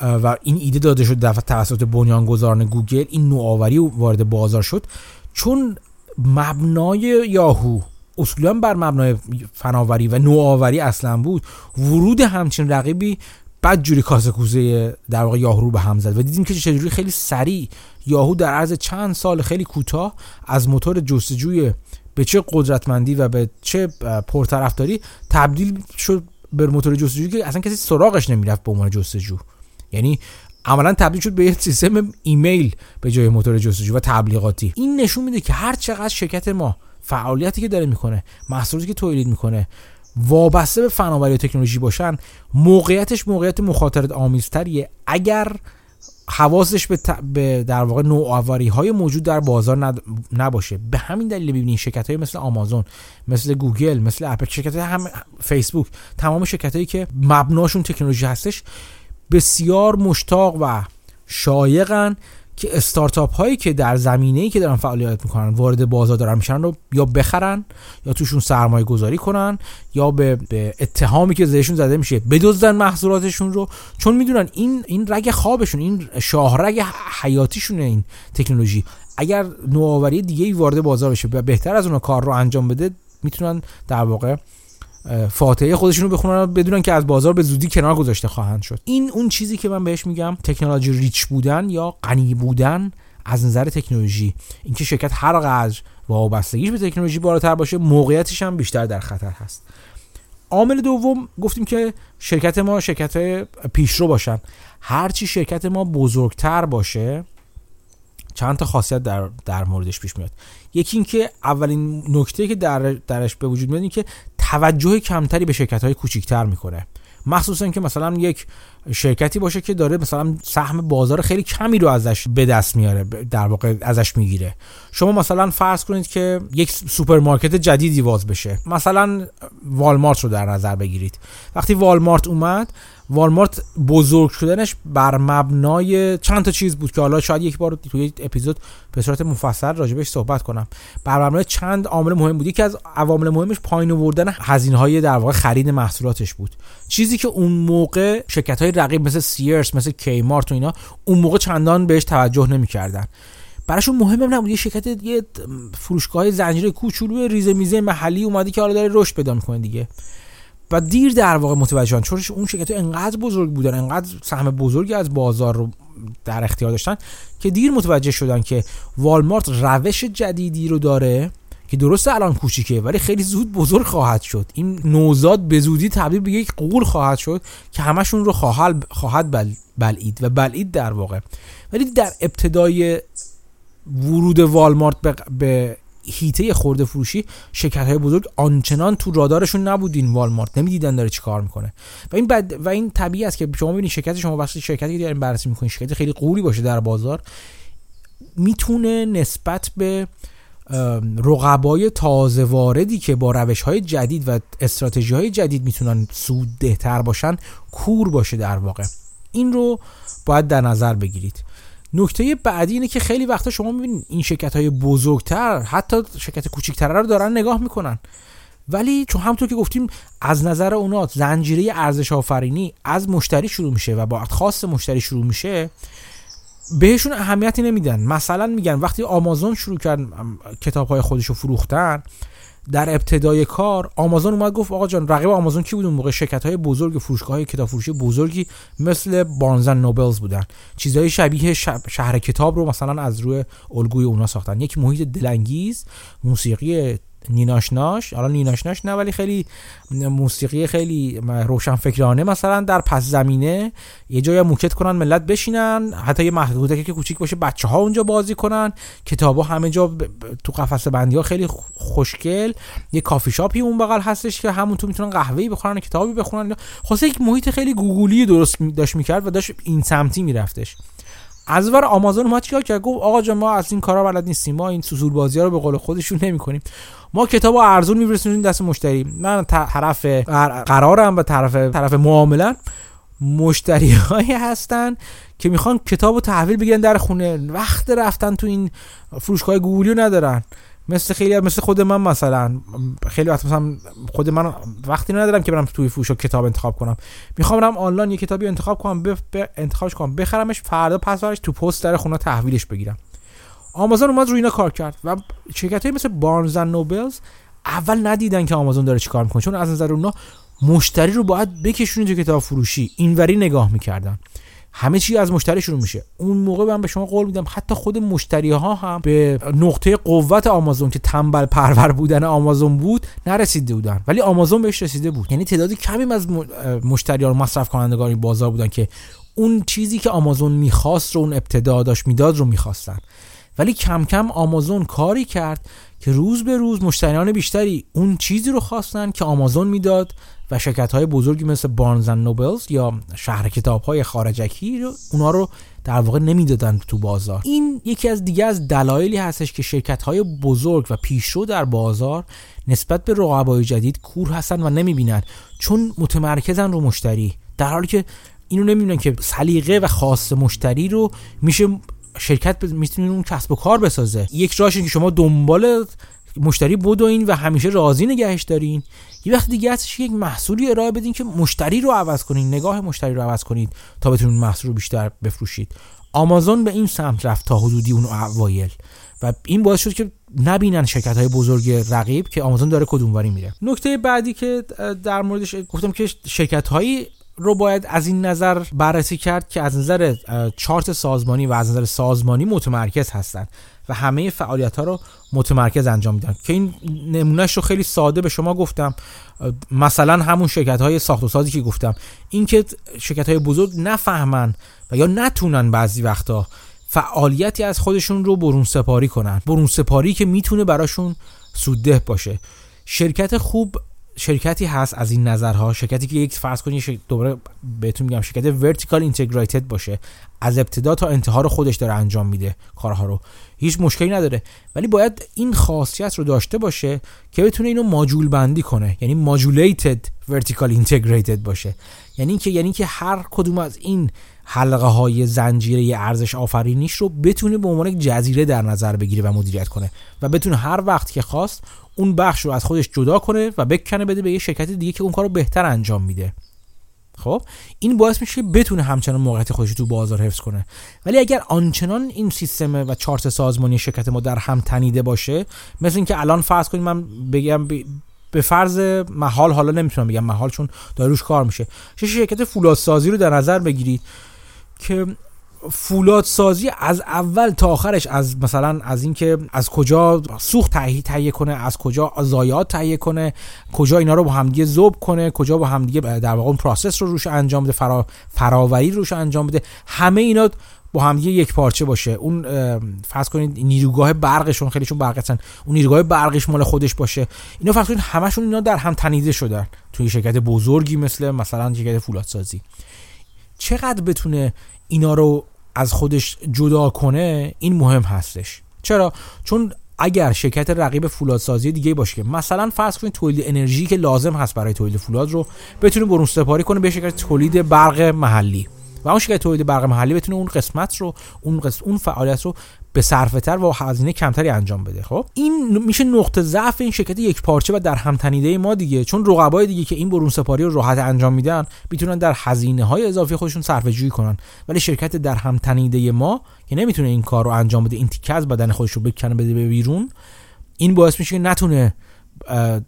و این ایده داده شد دفعه توسط بنیانگذاران گوگل این نوآوری وارد بازار شد. چون مبنای یاهو اصولا بر مبنای فناوری و نوآوری اصلا بود ورود همچین رقیبی بعد جوری کاسه کوزه در واقع یاهو رو به هم زد و دیدیم که چجوری خیلی سریع یاهو در عرض چند سال خیلی کوتاه از موتور جستجوی به چه قدرتمندی و به چه پرطرفداری تبدیل شد به موتور جستجویی که اصلا کسی سراغش نمی‌رفت به عنوان جستجو. یعنی عملا تبدیل شد به یه سیستم ایمیل به جای موتور جستجو و تبلیغاتی. این نشون میده که هر چقدر شرکت ما فعالیتی که داره می‌کنه محصولاتی که تولید می‌کنه وابسته به فناوری و تکنولوژی باشن موقعیتش موقعیت مخاطرت آمیزتریه. اگر حواسش به, به در واقع نوآوری های موجود در بازار نباشه. به همین دلیل ببینید شرکت های مثل آمازون مثل گوگل مثل اپل شرکت هم فیسبوک تمام شرکت هایی که مبناشون تکنولوژی هستش بسیار مشتاق و شایقن که استارتاپ هایی که در زمینه ای که دارن فعالیت می‌کنن وارد بازار دارن میشن رو یا بخرن یا توشون سرمایه گذاری کنن یا به, به اتهامی که زیشون زده میشه بدزدن محصولاتشون رو. چون می‌دونن این این رگ خوابشون این شاهرگ حیاتیشونه این تکنولوژی. اگر نوآوری دیگه ای وارد بازار بشه بهتر از اون کار رو انجام بده می‌تونن در واقع فاتحه خودشونو بخونن بدونن که از بازار به زودی کنار گذاشته خواهند شد. این اون چیزی که من بهش میگم تکنولوژی ریچ بودن یا غنی بودن از نظر تکنولوژی. اینکه شرکت هر قدر وابستگیش به تکنولوژی بالاتر باشه موقعیتش هم بیشتر در خطر هست. عامل دوم گفتیم که شرکت ما شرکت پیشرو باشن. هرچی شرکت ما بزرگتر باشه چند تا خاصیت در, در موردش پیش میاد. یکی اینکه اولین نکته که در درش به وجود میاد این که توجه کمتری به شرکت های کوچیکتر می‌کنه. مخصوصا که مثلا یک شرکتی باشه که داره مثلا سهم بازار خیلی کمی رو ازش به دست میاره در واقع ازش می‌گیره. شما مثلا فرض کنید که یک سوپرمارکت جدیدی باز بشه. مثلا والمارت رو در نظر بگیرید. وقتی والمارت اومد والمارت بزرگ شدنش بر مبنای چند تا چیز بود که حالا شاید یک بار توی اپیزود به صورت مفصل راجبش صحبت کنم. بر مبنای چند عامل مهم بود. یکی از عوامل مهمش پایین آوردن هزینه های در واقع خرید محصولاتش بود. چیزی که اون موقع شرکت های رقیب مثل سیرس مثل کیمارت و اینا اون موقع چندان بهش توجه نمی‌کردن. براشون مهم نبود. یه شرکت یه فروشگاه زنجیره کوچولو ریزه میزه محلی اومدی که حالا داره رشد پیدا می‌کنه دیگه. و دیر در واقع متوجه شدن. چون اون شرکت انقدر بزرگ بودن انقدر سهم بزرگی از بازار رو در اختیار داشتن که دیر متوجه شدن که والمارت روش جدیدی رو داره که درست الان کوچیکه ولی خیلی زود بزرگ خواهد شد. این نوزاد به زودی تبدیل به یک قول خواهد شد که همشون رو خواهد خواهد بل بلعید و بلعید در واقع. ولی در ابتدای ورود والمارت به هیته خورده فروشی شرکت های بزرگ آنچنان تو رادارشون نبودین والمارت. نمی‌دیدن داره چیکار می‌کنه. و این بد و این طبیعی است که شما ببینید شرکت شما وقتی شرکتی که دارین بررسی می‌کنین شرکت خیلی قولی باشه در بازار می‌تونه نسبت به رقبای تازه واردی که با روش های جدید و استراتژی های جدید می‌تونن سود دهتر باشن کور باشه در واقع. این رو باید در نظر بگیرید. نکته بعدی اینه که خیلی وقتا شما می‌بینید این شرکت های بزرگتر حتی شرکت کوچکتر رو دارن نگاه می‌کنن. ولی چون همونطور که گفتیم از نظر اونا زنجیره ارزش آفرینی از مشتری شروع میشه و با خاص مشتری شروع میشه بهشون اهمیتی نمیدن. مثلا میگن وقتی آمازون شروع کرد کتاب های خودش رو فروختن در ابتدای کار آمازون اومد گفت آقا جان رقیب آمازون کی بود اون موقع؟ شرکت های بزرگ فروشگاه های کتاب فروشی بزرگی مثل بارنزن نوبلز بودن. چیزهای شبیه شهر کتاب رو مثلا از روی الگوی اونا ساختن. یک محیط دلانگیز موسیقی نیناشناش حالا نیناشناش نه ولی خیلی موسیقی خیلی روشن فکرانه مثلا در پس زمینه یه جای موکت کنن ملت بشینن حتی یه محدوده که کوچیک باشه بچه ها اونجا بازی کنن کتابا همه جا تو قفسه بندی ها خیلی خوشگل یه کافی شاپی اون بغل هستش که همون تو می‌تونن قهوه‌ای بخورن کتابی بخونن. خاصه یک محیط خیلی گوگلی درست داشت می‌کرد و داشت این سمتی میرفتش. از ور آمازون ما چیکار کرد؟ گفت آقا جان ما از این کارا بلد نیستیم ما این سوسول بازی ها رو به قول خودشون نمی‌کنیم. ما کتاب ارزون میرسونیم دست مشتری. من طرف قرارم و طرف طرف معاملا مشتری هایی هستن که می‌خوان کتاب رو تحویل بگیرن در خونه. وقت رفتن تو این فروشگاه گوگلی ندارن. مثل خیلی مثل خود من مثلا. خیلی وقت مثلا خود من وقتی ندارم که برم توی فروش کتاب انتخاب کنم. می‌خوام برم آنلاین یه کتابی انتخاب کنم ب... انتخابش کنم بخرمش فردا پس تو پست در خونه تحویلش بگیرم. آمازون اومد روی اینا کار کرد و شرکت مثل بارنز نوبلز اول ندیدن که آمازون داره چیکار می‌کنه چون از نظر اونا مشتری رو باید بکشونید تو کتاب فروشی. اینوری نگاه می‌کردن. همه چی از مشتری شروع میشه. اون موقع من به شما قول میدم حتی خود مشتری ها هم به نقطه قوت آمازون که تنبل پرور بودن آمازون بود نرسیده بودن. ولی آمازون بهش رسیده بود. یعنی تعداد کمی از مشتریان مصرف کنندگان بازار بودن که اون چیزی که آمازون می‌خواست رو اون ابتدا داشت می‌داد رو می‌خواستن. ولی کم کم آمازون کاری کرد که روز به روز مشتریان بیشتری اون چیزی رو خواستن که آمازون می‌داد و شرکت های بزرگی مثل بارنز نوبلز یا شهر کتاب های خارجکی رو اونا رو در واقع نمی‌دادن تو بازار. این یکی از دیگه از دلایلی هستش که شرکت های بزرگ و پیشرو در بازار نسبت به رقبای جدید کور هستن و نمی‌بینن چون متمرکزن رو مشتری. در حالی که اینو نمی‌بینن که سلیقه و خاص مشتری رو میشه شرکت می‌تونه اون کسب و کار بسازه. یک راهش که شما دنبال مشتری بدوین و همیشه راضی نگهش دارین. یه وقت دیگه هستش یک محصولی ارائه بدین که مشتری رو عوض کنین نگاه مشتری رو عوض کنید تا بتونین محصول رو بیشتر بفروشید. آمازون به این سمت رفت تا حدودی اون اوایل. و این باعث شد که نبینن شرکت های بزرگ رقیب که آمازون داره کدوموری میره. نکته بعدی که در موردش گفتم که شرکت هایی رو باید از این نظر بررسی کرد که از نظر چارت سازمانی و از نظر سازمانی متمرکز هستند و همه فعالیت ها رو متمرکز انجام میدن. که این نمونهش رو خیلی ساده به شما گفتم. مثلا همون شرکت های ساخت و سازی که گفتم. اینکه شرکت های بزرگ نفهمن و یا نتونن بعضی وقتا فعالیتی از خودشون رو برون سپاری کنن. برون سپاری که می‌تونه براشون سودده باشه. شرکت خوب شرکتی هست از این نظرها شرکتی که یک فرض کنید دوباره بهتون میگم شرکت vertical integrated باشه. از ابتدا تا انتها رو خودش داره انجام میده کارها رو. هیچ مشکلی نداره. ولی باید این خاصیت رو داشته باشه که بتونه اینو ماجول بندی کنه. یعنی modulated vertical integrated باشه. یعنی اینکه یعنی که هر کدوم از این حلقه های زنجیره ارزش آفرینیش رو بتونه به عنوان یک جزیره در نظر بگیره و مدیریت کنه و بتونه هر وقت که خواست اون بخش رو از خودش جدا کنه و بکنه بده به یه شرکت دیگه که اون کار رو بهتر انجام میده. خب؟ این باعث میشه که بتونه همچنان موقعیت خودش تو بازار حفظ کنه. ولی اگر آنچنان این سیستم و چارت سازمانی شرکت ما در هم تنیده باشه مثل اینکه الان فرض کنیم من بگم به فرض محال حالا نمی‌تونم بگم محال چون داره روش کار میشه. شرکت فولادسازی رو در نظر بگیرید که فولاد سازی از اول تا آخرش از مثلا از اینکه از کجا سوخت تهیه تهیه کنه از کجا ضایعات تهیه کنه کجا اینا رو با همدیگه ذوب کنه کجا با همدیگه در واقع process رو روش انجام بده فرا فراوری روش انجام بده. همه اینا با همدیگه یک پارچه باشه. اون فرض کنید نیروگاه برقشون خیلیشون برق هستن. اون نیروگاه برقش مال خودش باشه. اینا فرض کنید همشون اینا در هم تنیده شدن. توی شرکت بزرگی مثل مثلا شرکت فولادسازی. چقدر بتونه اینا رو از خودش جدا کنه این مهم هستش. چرا؟ چون اگر شرکت رقیب فولادسازی دیگه باشه که مثلا فرض کنید تولید انرژی که لازم هست برای تولید فولاد رو بتونه برون سپاری کنه به شرکت تولید برق محلی. و اون شرکت تولید برق محلی بتونه اون قسمت رو اون قسمت اون فعالیت رو به صرفه تر و هزینه کمتری انجام بده خب؟ این میشه نقطه ضعف این شرکت یک پارچه و در همتنیده ما دیگه. چون رقبای دیگه که این برون سپاری رو راحت انجام میدن می‌تونن در هزینه های اضافی خودشون صرفه جویی کنن. ولی شرکت در همتنیده ما که نمی‌تونه این کار رو انجام بده این تیکه از بدن خودش رو بکنه بده به بیرون این باعث میشه که نتونه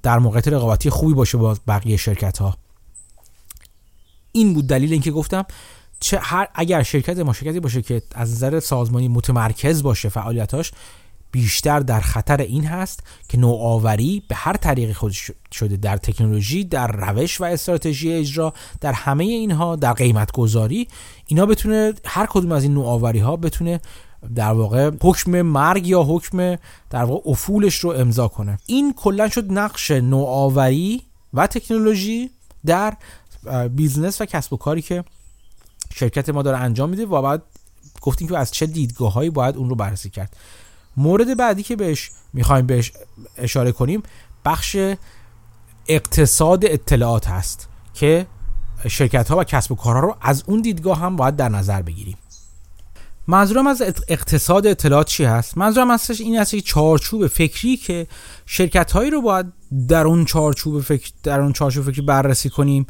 در موقعیت رقابتی خوبی باشه با بقیه شرکت ها این بود دلیل اینکه گفتم. چه هر اگر شرکت ما شرکتی باشه که از نظر سازمانی متمرکز باشه فعالیتاش بیشتر در خطر این هست که نوآوری به هر طریقی خودش شده در تکنولوژی در روش و استراتژی اجرا در همه اینها در قیمت گذاری اینا بتونه هر کدوم از این نوآوری ها بتونه در واقع حکم مرگ یا حکم در واقع افولش رو امضا کنه. این کلا شد نقش نوآوری و تکنولوژی در business و کسب و کاری که شرکت ما داره انجام میده و بعد گفتیم که از چه دیدگاه هایی باید اون رو بررسی کرد. مورد بعدی که بهش می‌خوایم بهش اشاره کنیم بخش اقتصاد اطلاعات هست که شرکت ها و کسب و کارها رو از اون دیدگاه هم باید در نظر بگیریم. منظورم از اقتصاد اطلاعات چی هست؟ منظورم هستش این هست که چارچوب فکری که شرکت هایی رو باید در اون چارچوب فکر در اون چارچوب فکری بررسی کنیم.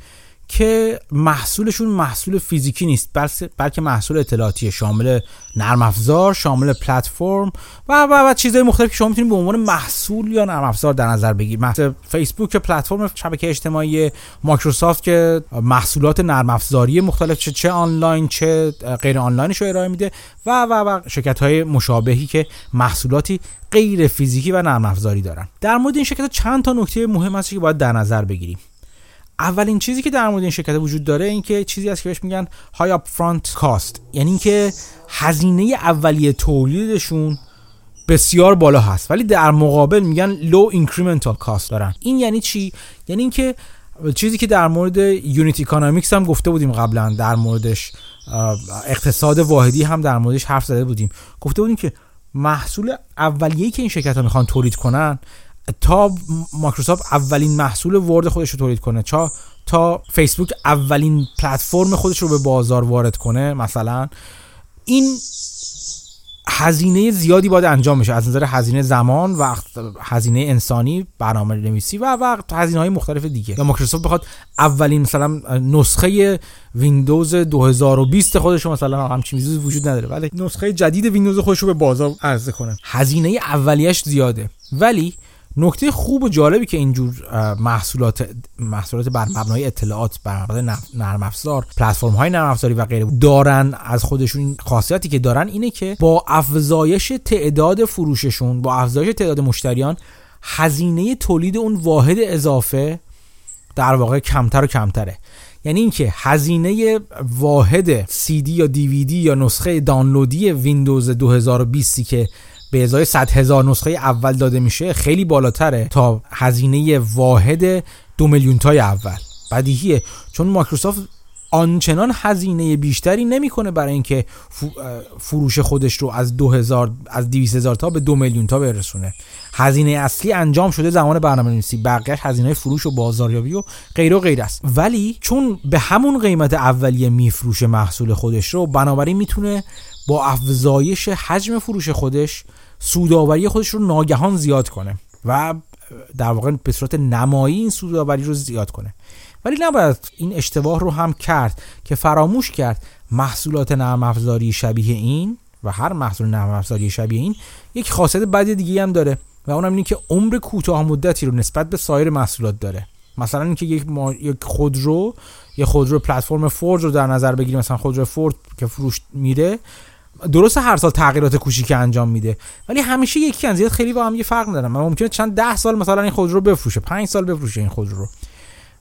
که محصولشون محصول فیزیکی نیست بلکه محصول اطلاعاتی شامل نرم افزار شامل پلتفرم و و و چیزهای مختلفی که شما می‌تونید به عنوان محصول یا نرم افزار در نظر بگیرید. مثل فیسبوک پلتفرم شبکه اجتماعی مایکروسافت که محصولات نرم افزاری مختلف چه چه آنلاین چه غیر آنلاینش رو ارائه میده و و و شرکت های مشابهی که محصولاتی غیر فیزیکی و نرم افزاری دارن. در مورد این شرکت چند تا نکته مهم هست که باید در نظر بگیریم. اولین چیزی که در مورد این شرکت وجود داره این که چیزی هست که بهش میگن high upfront cost یعنی اینکه هزینه اولیه تولیدشون بسیار بالا هست ولی در مقابل میگن low incremental cost دارن. این یعنی چی؟ یعنی اینکه چیزی که در مورد unit economics هم گفته بودیم قبلا در موردش اقتصاد واحدی هم در موردش حرف زده بودیم. گفته بودیم که محصول اولیه‌ای که این شرکت ها می‌خوان تولید کنن تا مایکروسافت اولین محصول Word خودش رو تولید کنه چا؟ تا فیسبوک اولین پلتفرم خودش رو به بازار وارد کنه مثلا. این هزینه زیادی باید انجام بشه از نظر هزینه زمان و هزینه انسانی برنامه نویسی و وقت هزینه های مختلف دیگه. یا مایکروسافت بخواد اولین مثلا نسخه ویندوز 2020 خودش رو مثلا همچین چیزی وجود نداره ولی نسخه جدید ویندوز خودش رو به بازار عرضه کنه. هزینه اولیش زیاده. ولی نکته خوب و جالبی که اینجور محصولات محصولات بر مبنای اطلاعات بر مبنای نرم افزار پلتفرم های نرم افزاری و غیره دارن از خودشون خاصیتی که دارن اینه که با افزایش تعداد فروششون با افزایش تعداد مشتریان هزینه تولید اون واحد اضافه در واقع کمتر و کمتره. یعنی اینکه هزینه واحد CD یا DVD یا نسخه دانلودی ویندوز 2020 که به ازای 100 هزار نسخه اول داده میشه خیلی بالاتره تا هزینه واحد دو میلیون تای اول. بدیهیه. چون مایکروسافت آنچنان هزینه بیشتری نمی‌کنه برای اینکه فروش خودش رو از 2000 از 200 هزار تا به دو میلیون تا برسونه. هزینه اصلی انجام شده زمان برنامه‌نویسی بقیه هزینه فروش و بازاریابی و غیر و غیر است. ولی چون به همون قیمت اولیه میفروشه محصول خودش رو بنابراین می‌تونه با افزایش حجم فروش خودش سوداوری خودش رو ناگهان زیاد کنه و در واقع به صورت نمایی این سوداوری رو زیاد کنه. ولی نباید این اشتباه رو هم کرد که فراموش کرد محصولات نرم افزاری شبیه این و هر محصول نرم افزاری شبیه این یک خاصیت بد دیگه هم داره و اونم اینه که عمر کوتاه مدتی رو نسبت به سایر محصولات داره. مثلا اینکه یک, ما... یک خودرو یه خودرو پلتفرم فورد رو در نظر بگیریم مثلا خودرو فورد که فروش میره درست هر سال تغییرات کوچیک انجام میده ولی همیشه یکی از زیاد خیلی با هم یه فرق ندارن ممکنه چند ده سال مثلا این خودرو بفروشه پنج سال بفروشه این خودرو.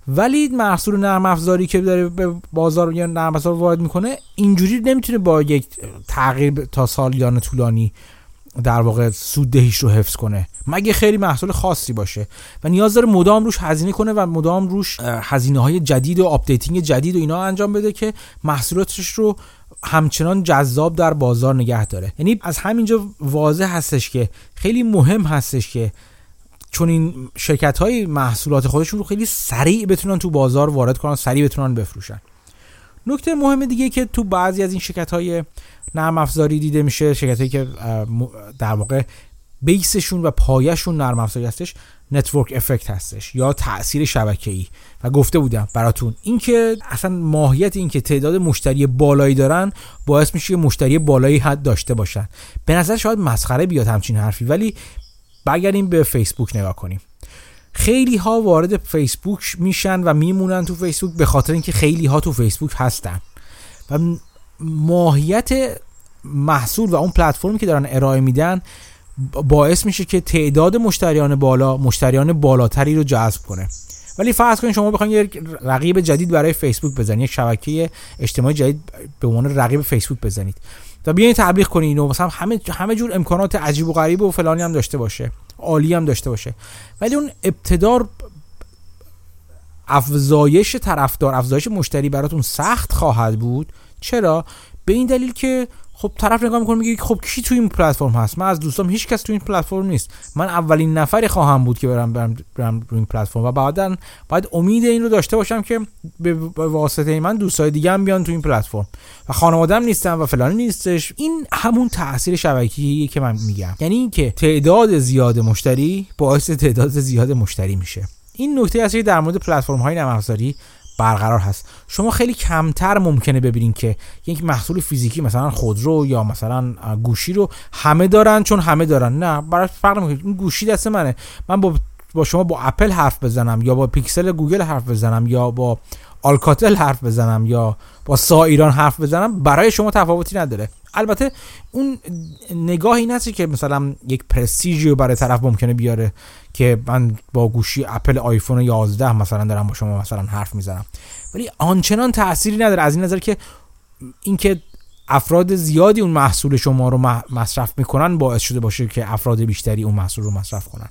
ولی محصول نرم افزاری که داره به بازار یا نرم افزار وارد می‌کنه اینجوری نمی‌تونه با یک تغییر تا سالیان طولانی در واقع سوددهیش رو حفظ کنه. مگه خیلی محصول خاصی باشه؟ و نیاز داره مدام روش هزینه کنه و مدام روش هزینه های جدید و updating جدید و اینا انجام بده که محصولاتش رو همچنان جذاب در بازار نگه داره. یعنی از همینجا واضح هستش که خیلی مهم هستش که چون این شرکت های محصولات خودشون رو خیلی سریع بتونن تو بازار وارد کنن سریع بتونن بفروشن. نکته مهم دیگه که تو بعضی از این شرکت های نرم افزاری دیده میشه شرکت هایی که در واقع base شون و پایشون نرم افزاری هستش network effect هستش یا تاثیر شبکه‌ای. و گفته بودم براتون اینکه اصلا ماهیت اینکه تعداد مشتری بالایی دارن باعث میشه که مشتری بالایی حد داشته باشن. به نظر شاید مسخره بیاد همچین حرفی ولی برگردیم به فیسبوک نگاه کنیم. خیلی ها وارد فیسبوک میشن و میمونن تو فیسبوک به خاطر اینکه خیلی ها تو فیسبوک هستن. و ماهیت محصول و اون پلتفرمی که دارن ارائه میدن باعث میشه که تعداد مشتریان بالا مشتریان بالاتری رو جذب کنه. ولی فرض کنید شما بخواید یک رقیب جدید برای فیسبوک بزنید یک شبکه اجتماعی جدید به عنوان رقیب فیسبوک بزنید. تا بیاین تبلیغ کنین و مثلا همه همه جور امکانات عجیب و غریب و فلانی هم داشته باشه عالی هم داشته باشه. ولی اون ابتدار افزایش طرفدار افزایش مشتری براتون سخت خواهد بود. چرا؟ به این دلیل که خب طرف نگاه می‌کنه میگه خب کی تو این پلتفرم هست؟ من از دوستام هیچ کس تو این پلتفرم نیست. من اولین نفری خواهم بود که برم برم, برم رو این پلتفرم و بعدا باید امید این رو داشته باشم که به واسطه من دوستای دیگه هم بیان تو این پلتفرم و خانوادم نیستن و فلانی نیستش. این همون تاثیر شبکه‌ایه که من میگم. یعنی اینکه تعداد زیاد مشتری باعث تعداد زیاد مشتری میشه. این نکته اصلی در مورد پلتفرم های نرم برقرار هست. شما خیلی کمتر ممکنه ببینید که یک محصول فیزیکی مثلا خودرو یا مثلا گوشی رو همه دارن چون همه دارن. نه برای فرق می‌کنه این گوشی دست منه. من با با شما با اپل حرف بزنم یا با پیکسل گوگل حرف بزنم یا با آلکاتل حرف بزنم یا با سا ایران حرف بزنم برای شما تفاوتی نداره. البته اون نگاه این هستی که مثلا یک پرستیژی رو برای طرف ممکنه بیاره. که من با گوشی اپل آیفون 11 مثلا دارم با شما مثلا حرف می‌زنم. ولی آنچنان تأثیری نداره. از این نظر که اینکه افراد زیادی اون محصول شما رو مصرف می‌کنن باعث شده باشه که افراد بیشتری اون محصول رو مصرف کنن.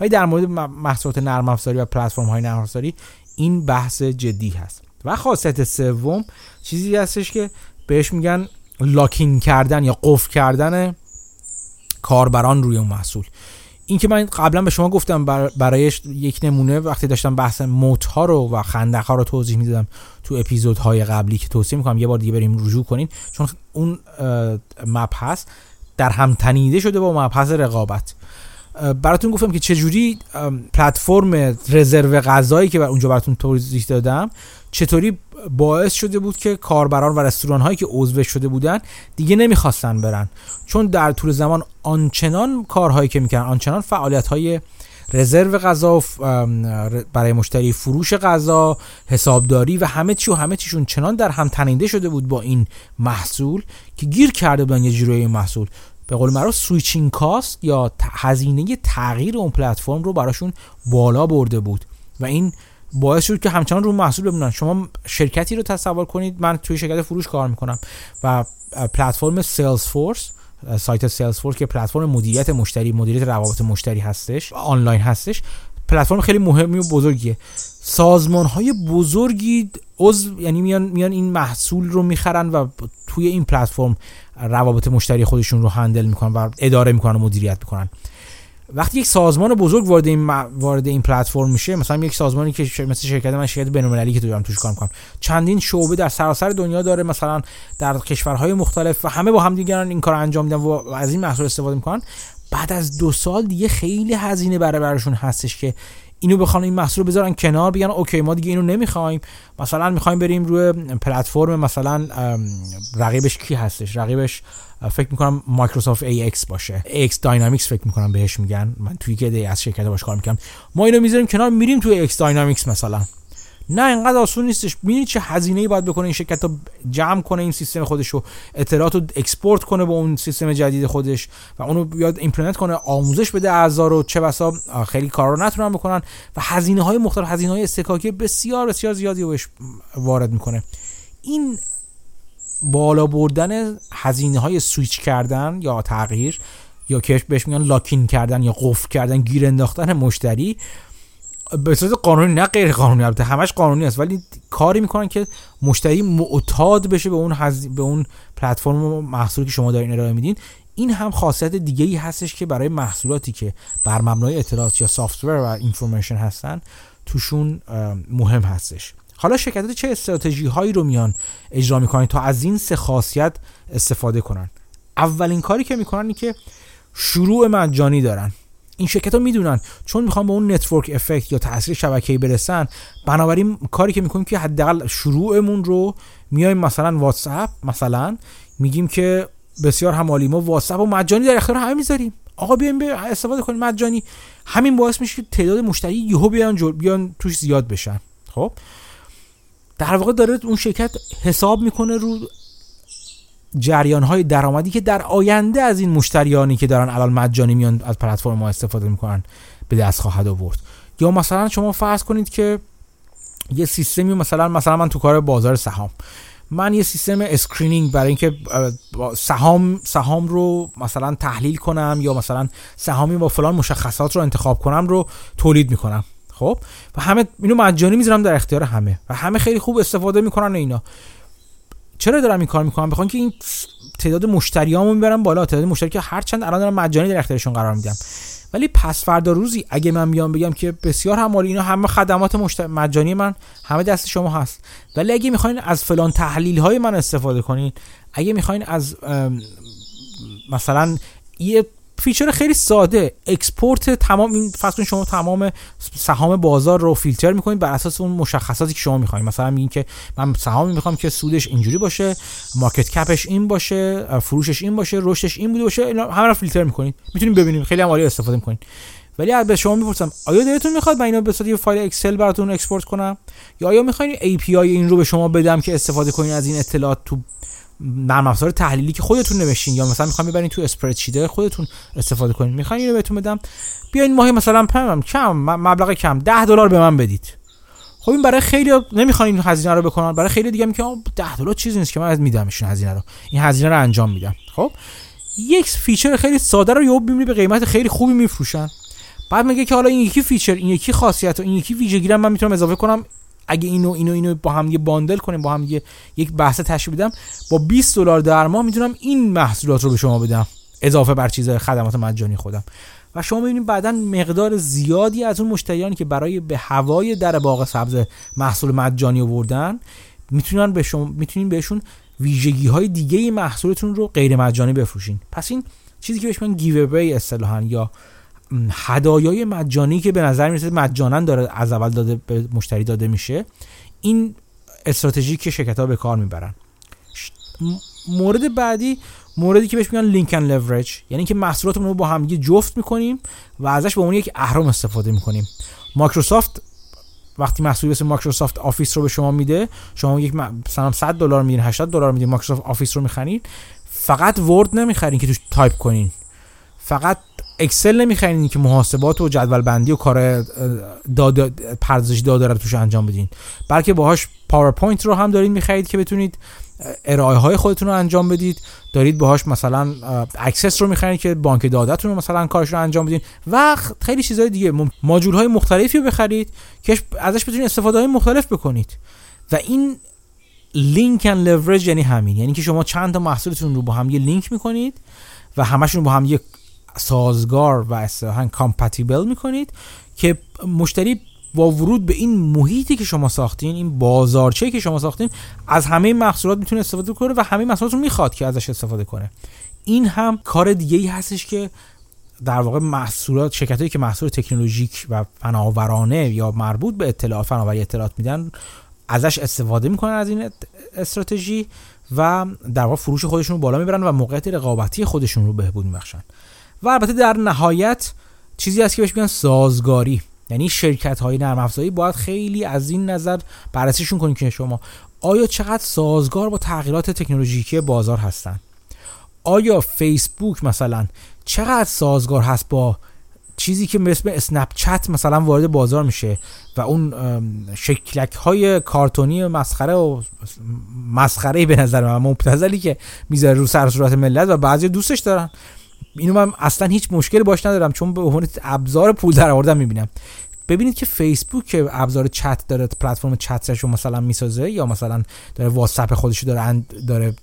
ولی در مورد محصولات نرم افزاری و پلتفرم های نرم افزاری این بحث جدی هست. و خاصیت سوم چیزی هستش که بهش میگن لاکین کردن یا قفل کردن کاربران روی اون محصول. این که من قبلا به شما گفتم برای یک نمونه وقتی داشتم بحث موت ها رو و خندق ها رو توضیح می‌دادم تو اپیزودهای قبلی که توصیه می‌کنم یه بار دیگه بریم رجوع کنین. چون اون مبحث در هم تنیده شده با مبحث رقابت. براتون گفتم که چجوری پلتفرم رزرو غذایی که اونجا براتون توضیح دادم چطوری باعث شده بود که کاربران و رستوران هایی که عضو شده بودن دیگه نمی‌خواستن برن. چون در طول زمان آنچنان کارهایی که می‌کردن آنچنان فعالیت های رزرو غذا برای مشتری فروش غذا حسابداری و همه چی و همه چیشون چنان در هم تنیده شده بود با این محصول که گیر کرده بودن یه جوری محصول. به قول معروف switching cost یا هزینه تغییر اون پلتفرم رو براشون بالا برده بود و این باعث شد که همچنان رو محصول بمونن. شما شرکتی رو تصور کنید من توی شرکت فروش کار می‌کنم و پلتفرم Salesforce سایت Salesforce که پلتفرم مدیریت مشتری مدیریت روابط مشتری هستش آنلاین هستش پلتفرم خیلی مهمی و بزرگیه. سازمان های بزرگی عضو یعنی میان میان این محصول رو می‌خرن و توی این پلتفرم روابط مشتری خودشون رو handle می‌کنن و اداره می‌کنن و مدیریت می‌کنن. وقتی یک سازمان بزرگ وارد این وارد این پلتفرم میشه مثلا یک سازمانی که مثل شرکت من شرکت بین‌المللی که دارم توش کار می‌کنم چندین شعبه در سراسر دنیا داره مثلا در کشورهای مختلف و همه با هم دیگران این کار انجام میدن و از این محصول استفاده می‌کنن. بعد از دو سال دیگه خیلی هزینه برای براشون هستش که اینو بخوان این محصول بذارن کنار بگن okay ما دیگه اینو نمی‌خوایم. مثلا می‌خوایم بریم روی پلتفرم مثلا رقیبش کی هستش؟ رقیبش فکر می‌کنم مایکروسافت AX باشه. AX Dynamics فکر می‌کنم بهش میگن. من توی که از شرکت باش کار می‌کنم. ما اینو می‌ذاریم کنار میریم توی AX Dynamics مثلا. نه اینقدر آسون نیستش. ببینید چه هزینه ای باید بکنه این شرکت رو جمع کنه این سیستم خودش رو اطلاعات رو export کنه به اون سیستم جدید خودش و اونو بیاد implement کنه آموزش بده اعضا رو. چه بسا خیلی کارا رو نتونن بکنن و هزینه های مختلف هزینه های اصطکاکی بسیار بسیار زیادی بهش وارد می‌کنه. این بالا بردن هزینه های سویچ کردن یا تغییر یا که بهش میگن لاکین کردن یا قفل کردن گیر انداختن مشتری به صورت قانونی نه غیر قانونی البته همش قانونی است ولی کاری می‌کنن که مشتری معتاد بشه به اون حز... به اون پلتفرم محصولی که شما دارین ارائه میدین. این هم خاصیت دیگه ای هستش که برای محصولاتی که بر مبنای اطلاعات یا سافتور و اینفورمیشن هستن توشون مهم هستش. حالا شرکتات چه استراتژی هایی رو میان اجرا می‌کنن تا از این سه خاصیت استفاده کنن؟ اولین کاری که می‌کنن اینه که شروع مجانی دارن. این شرکت ها می‌دونن چون می‌خوان به اون network effect یا تاثیر شبکه‌ای برسن بنابراین کاری که می‌کنیم که حداقل شروعمون رو میایم مثلا واتساپ مثلا میگیم که بسیار هم عالی ما واتساپ و مجانی در اختیار همه می‌ذاریم. آقا بیایم استفاده کنیم مجانی. همین باعث میشه که تعداد مشتری یهو بیان بیان توش زیاد بشن. خب؟ در واقع داره اون شرکت حساب می‌کنه رو جریان های درآمدی که در آینده از این مشتریانی که دارن الان مجانی میان از پلتفرم ما استفاده می‌کنن به دست خواهد آورد. یا مثلا شما فرض کنید که یه سیستمی مثلا مثلا من تو کار بازار سهام. من یه سیستم screening برای اینکه سهام سهام رو مثلا تحلیل کنم یا مثلا سهامی با فلان مشخصات رو انتخاب کنم رو تولید می‌کنم. خب؟ و همه اینو مجانی می‌ذارم در اختیار همه و همه خیلی خوب استفاده می‌کنن اینا. چرا دارم این کار می‌کنم؟ بخوام که این تعداد مشتریامو می‌برم بالا. تعداد مشتری که هر چند الان دارم مجانی در اختیارشون قرار میدم. ولی پس فردا روزی اگه من بیام بگم که بسیار همالی اینا همه خدمات مجانی من همه دست شما هست. ولی اگه می‌خواین از فلان تحلیل های من استفاده کنین اگه می‌خواین از مثلا یه feature خیلی ساده. export تمام این فرض شما تمام سهام بازار رو فیلتر می‌کنید بر اساس اون مشخصاتی که شما می‌خواین مثلا میگین که من سهامی می‌خوام که سودش اینجوری باشه market cap ش این باشه فروشش این باشه رشدش این بوده باشه همه رو فیلتر می‌کنید. می‌تونید ببینید خیلی هم عالی استفاده می‌کنید. ولی به شما می‌پرسم آیا دلتون می‌خواد من اینو به صورت یه فایل اکسل براتون export کنم؟ یا آیا می‌خواین API این رو به شما بدم که استفاده کنید از این اطلاعات تو نرم افزار تحلیلی که خودتون نوشتین یا مثلا می‌خوام ببرین تو spreadsheet خودتون استفاده کنین. می‌خواین اینو بهتون بدم. بیاین ماهی مثلا پمم کم مبلغ کم 10 دلار به من بدید. خب این برای خیلی نمی‌خوان این هزینه رو بکنن. برای خیلی دیگه میگه 10 دلار چیزی نیست که من میدمشون هزینه رو. این هزینه رو انجام میدم. خب؟ یک feature خیلی ساده رو یهو می‌بینی به قیمت خیلی خوبی میفروشن. بعد میگه که حالا این یکی feature این یکی خاصیت و این یکی ویژگی من می‌تونم اضافه کنم. اگه اینو اینو اینو با هم یه باندل کنیم با هم یه یک بحث تشکیل بدم با 20 دلار در ماه می‌تونم این محصولات رو به شما بدم. اضافه بر چیز خدمات مجانی خودم. و شما می‌بینید بعدا مقدار زیادی از اون مشتریانی که برای به هوای در باغ سبز محصول مجانی آوردن می‌تونن به شما می‌تونین بهشون ویژگی های دیگه محصولتون رو غیر مجانی بفروشین. پس این چیزی که بهش میگن گیو اصطلاحا یا هدایای مجانی که به نظر می‌رسه مجانا داره از اول داده به مشتری داده میشه این استراتژی که شرکت ها به کار می‌برن. مورد بعدی موردی که بهش میگن link and leverage یعنی که محصولاتمون رو با هم جفت می‌کنیم و ازش به عنوان یک اهرم استفاده می‌کنیم. مایکروسافت وقتی محصولی مثل مایکروسافت آفیس رو به شما میده شما یک مثلا 100 دلار میدین 80 دلار میدین مایکروسافت آفیس رو می‌خرین فقط Word نمی‌خرین که توش تایپ کنین. فقط Excel نمی‌خرین که محاسبات و جدول بندی و کار داد پردازش داده رو توش انجام بدین. بلکه باهاش PowerPoint رو هم دارین می‌خرید که بتونید ارائه های خودتون رو انجام بدید. دارید باهاش مثلا Access رو می‌خرید که بانک دادتون رو مثلا کارش رو انجام بدین. و خیلی چیزهای دیگه ماجول های مختلفی رو بخرید که ازش بتونید استفاده های مختلف بکنید. و این link and leverage یعنی همین. یعنی که شما چند تا محصولتون رو با هم یه لینک می‌کنید و همشون با هم یه سازگار و اصطلاحا compatible می‌کنید که مشتری با ورود به این محیطی که شما ساختین این بازارچه که شما ساختین از همه محصولات می‌تونه استفاده کنه و همه محصولات رو می‌خواد که ازش استفاده کنه. این هم کار دیگه ای هستش که در واقع محصولات شرکت که محصول تکنولوژیک و فناورانه یا مربوط به اطلاعات فناوری اطلاعات میدن ازش استفاده می‌کنن از این استراتژی و در واقع فروش خودشون رو بالا می‌برن و موقعیت رقابتی خودشون رو بهبود میبخشن. و البته در نهایت چیزی هست که بهش میگن سازگاری. یعنی شرکت های نرم افزاری باید خیلی از این نظر بررسیشون کنید که شما آیا چقدر سازگار با تغییرات تکنولوژیکی بازار هستن؟ آیا فیسبوک مثلا چقدر سازگار هست با چیزی که مثل اسنپ چت مثلا وارد بازار میشه و اون شکلک های کارتونی مسخره و مسخره به نظر من مبتذلی که می‌ذاره رو سر صورت ملت و بعضی دوستش دارن. اینو من اصلا هیچ مشکلی باش ندارم چون به عنوان ابزار پول در آوردن می‌بینم. ببینید که فیسبوک که ابزار چت داره پلتفرم چتش رو مثلا می‌سازه یا مثلا داره واتساپ خودش داره داره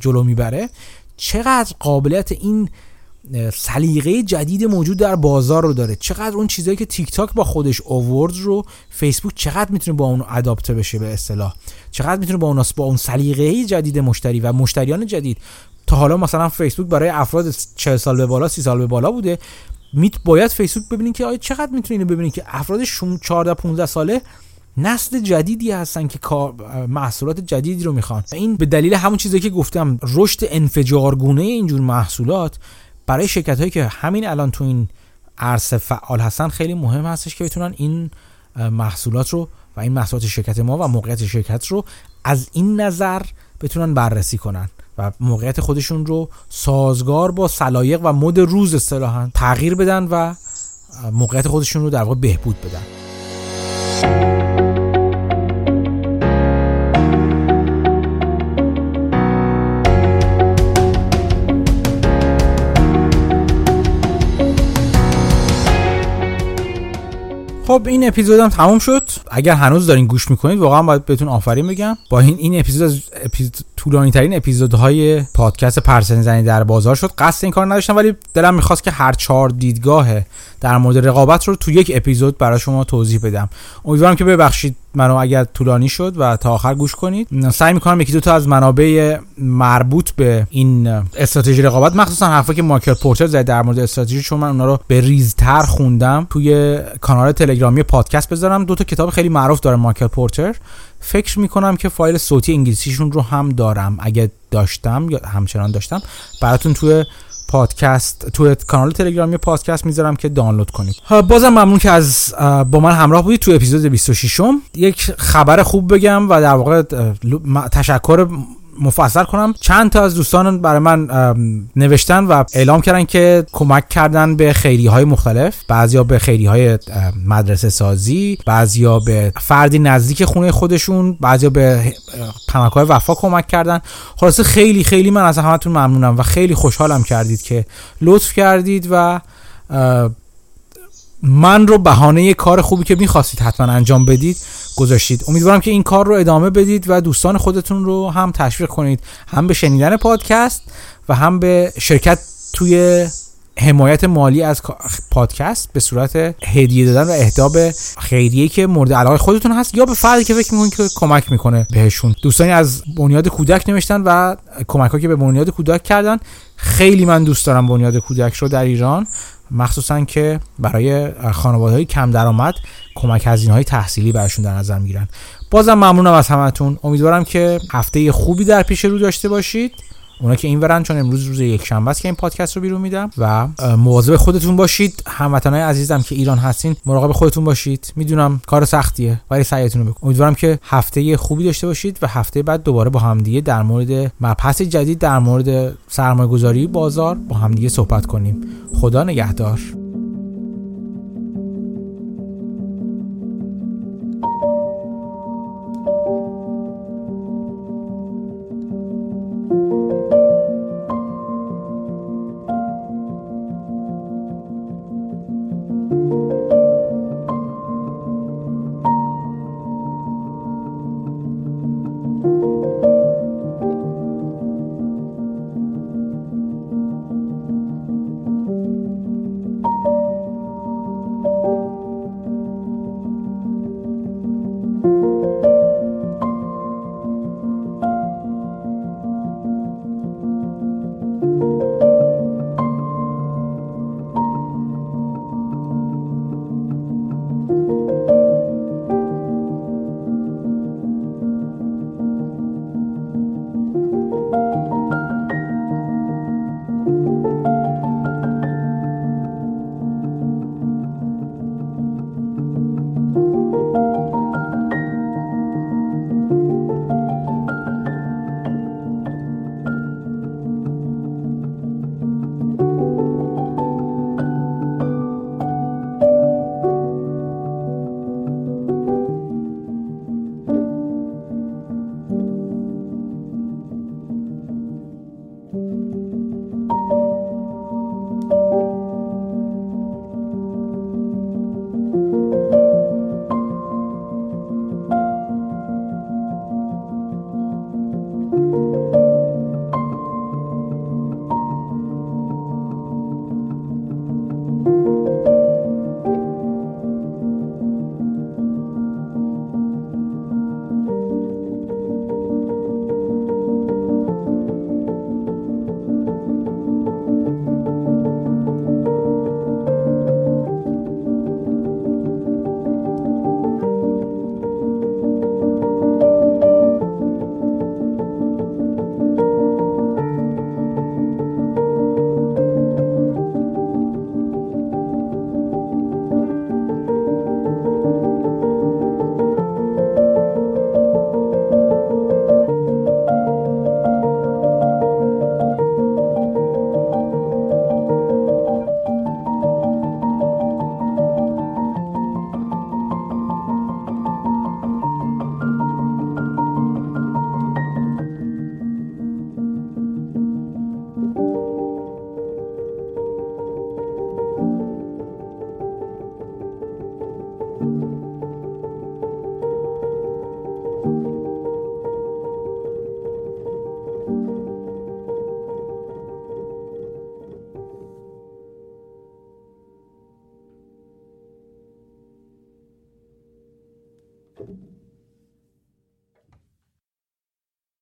جلو می‌بره چقدر قابلیت این سلیقه جدید موجود در بازار رو داره؟ چقدر اون چیزایی که تیک تاک با خودش اوورد رو فیسبوک چقدر می‌تونه با اون اداپته بشه به اصطلاح؟ چقدر می‌تونه با اون با اون سلیقه جدید مشتری و مشتریان جدید تا حالا مثلا فیسبوک برای افراد 40 سال به بالا 30 سال به بالا بوده. میت باید فیسبوک ببینید که آیا چقدر می‌تونید ببینید که افراد 14 15 ساله نسل جدیدی هستن که محصولات جدیدی رو می‌خوان. این به دلیل همون چیزی که گفتم رشد انفجارگونه اینجور محصولات برای شرکت هایی که همین الان تو این عرصه فعال هستن خیلی مهم هستش که بتونن این محصولات رو و این محصولات شرکت ما و موقعیت شرکت رو از این نظر بتونن بررسی کنن. و موقعیت خودشون رو سازگار با سلایق و مد روز اصطلاحا تغییر بدن و موقعیت خودشون رو در واقع بهبود بدن. خب این اپیزود هم تموم شد. اگر هنوز دارین گوش می‌کنید واقعا باید بهتون آفرین بگم. با این این اپیزود از اپیزود طولانی ترین اپیزودهای پادکست پرسنل زنی در بازار شد. قصد این کار نداشتم ولی دلم می‌خواست که هر چهار دیدگاه در مورد رقابت رو تو یک اپیزود برای شما توضیح بدم. امیدوارم که ببخشید منو اگر طولانی شد و تا آخر گوش کنید. سعی می‌کنم یکی دو تا از منابع مربوط به این استراتژی رقابت مخصوصا حرفا که مایکل پورتر زد در مورد استراتژی چون من اونا رو به ریزتر خوندم توی کانال تلگرامی پادکست بذارم. دو تا کتاب خیلی معروف داره مایکل پورتر. فکر می‌کنم که فایل صوتی انگلیسیشون رو هم دارم. اگه داشتم یا همچنان داشتم براتون توی پادکست تو کانال تلگرامی پادکست می‌ذارم که دانلود کنید. بازم ممنون که از با من همراه بودید تو اپیزود 26 م یک خبر خوب بگم و در واقع تشکر مفصل کنم. چند تا از دوستان برای من نوشتن و اعلام کردن که کمک کردن به خیری های مختلف. بعضیا به خیری های مدرسه سازی بعضیا به فردی نزدیک خونه خودشون بعضیا به پناهگاه های وفا کمک کردن. خلاصه خیلی خیلی من از همتون ممنونم و خیلی خوشحالم کردید که لطف کردید و من رو بهانه کار خوبی که می‌خواستید حتما انجام بدید گذاشتید. امیدوارم که این کار رو ادامه بدید و دوستان خودتون رو هم تشویق کنید. هم به شنیدن پادکست و هم به شرکت توی حمایت مالی از پادکست به صورت هدیه دادن و اهدا به خیریه که مورد علاقه خودتون هست یا به فردی که فکر می‌کنید که کمک می‌کنه بهشون. دوستانی از بنیاد کودک نوشتن و کمک که به بنیاد کودک کردن. خیلی من دوست دارم بنیاد کودک رو در ایران. مخصوصا که برای خانواده های کم درآمد کمک هزینه های تحصیلی براشون در نظر می‌گیرن. بازم ممنونم از همتون. امیدوارم که هفته خوبی در پیش رو داشته باشید. اونا که این ورن چون امروز روز یک شنبه است که این پادکست رو بیرون میدم و مواظب خودتون باشید. هموطنای عزیزم که ایران هستین مراقب خودتون باشید. می‌دونم کار سختیه ولی سعیتون رو بکن. امیدوارم که هفته خوبی داشته باشید و هفته بعد دوباره با همدیگه در مورد مبحث جدید در مورد سرمایه‌گذاری بازار با همدیگه صحبت کنیم. خدا نگهدار.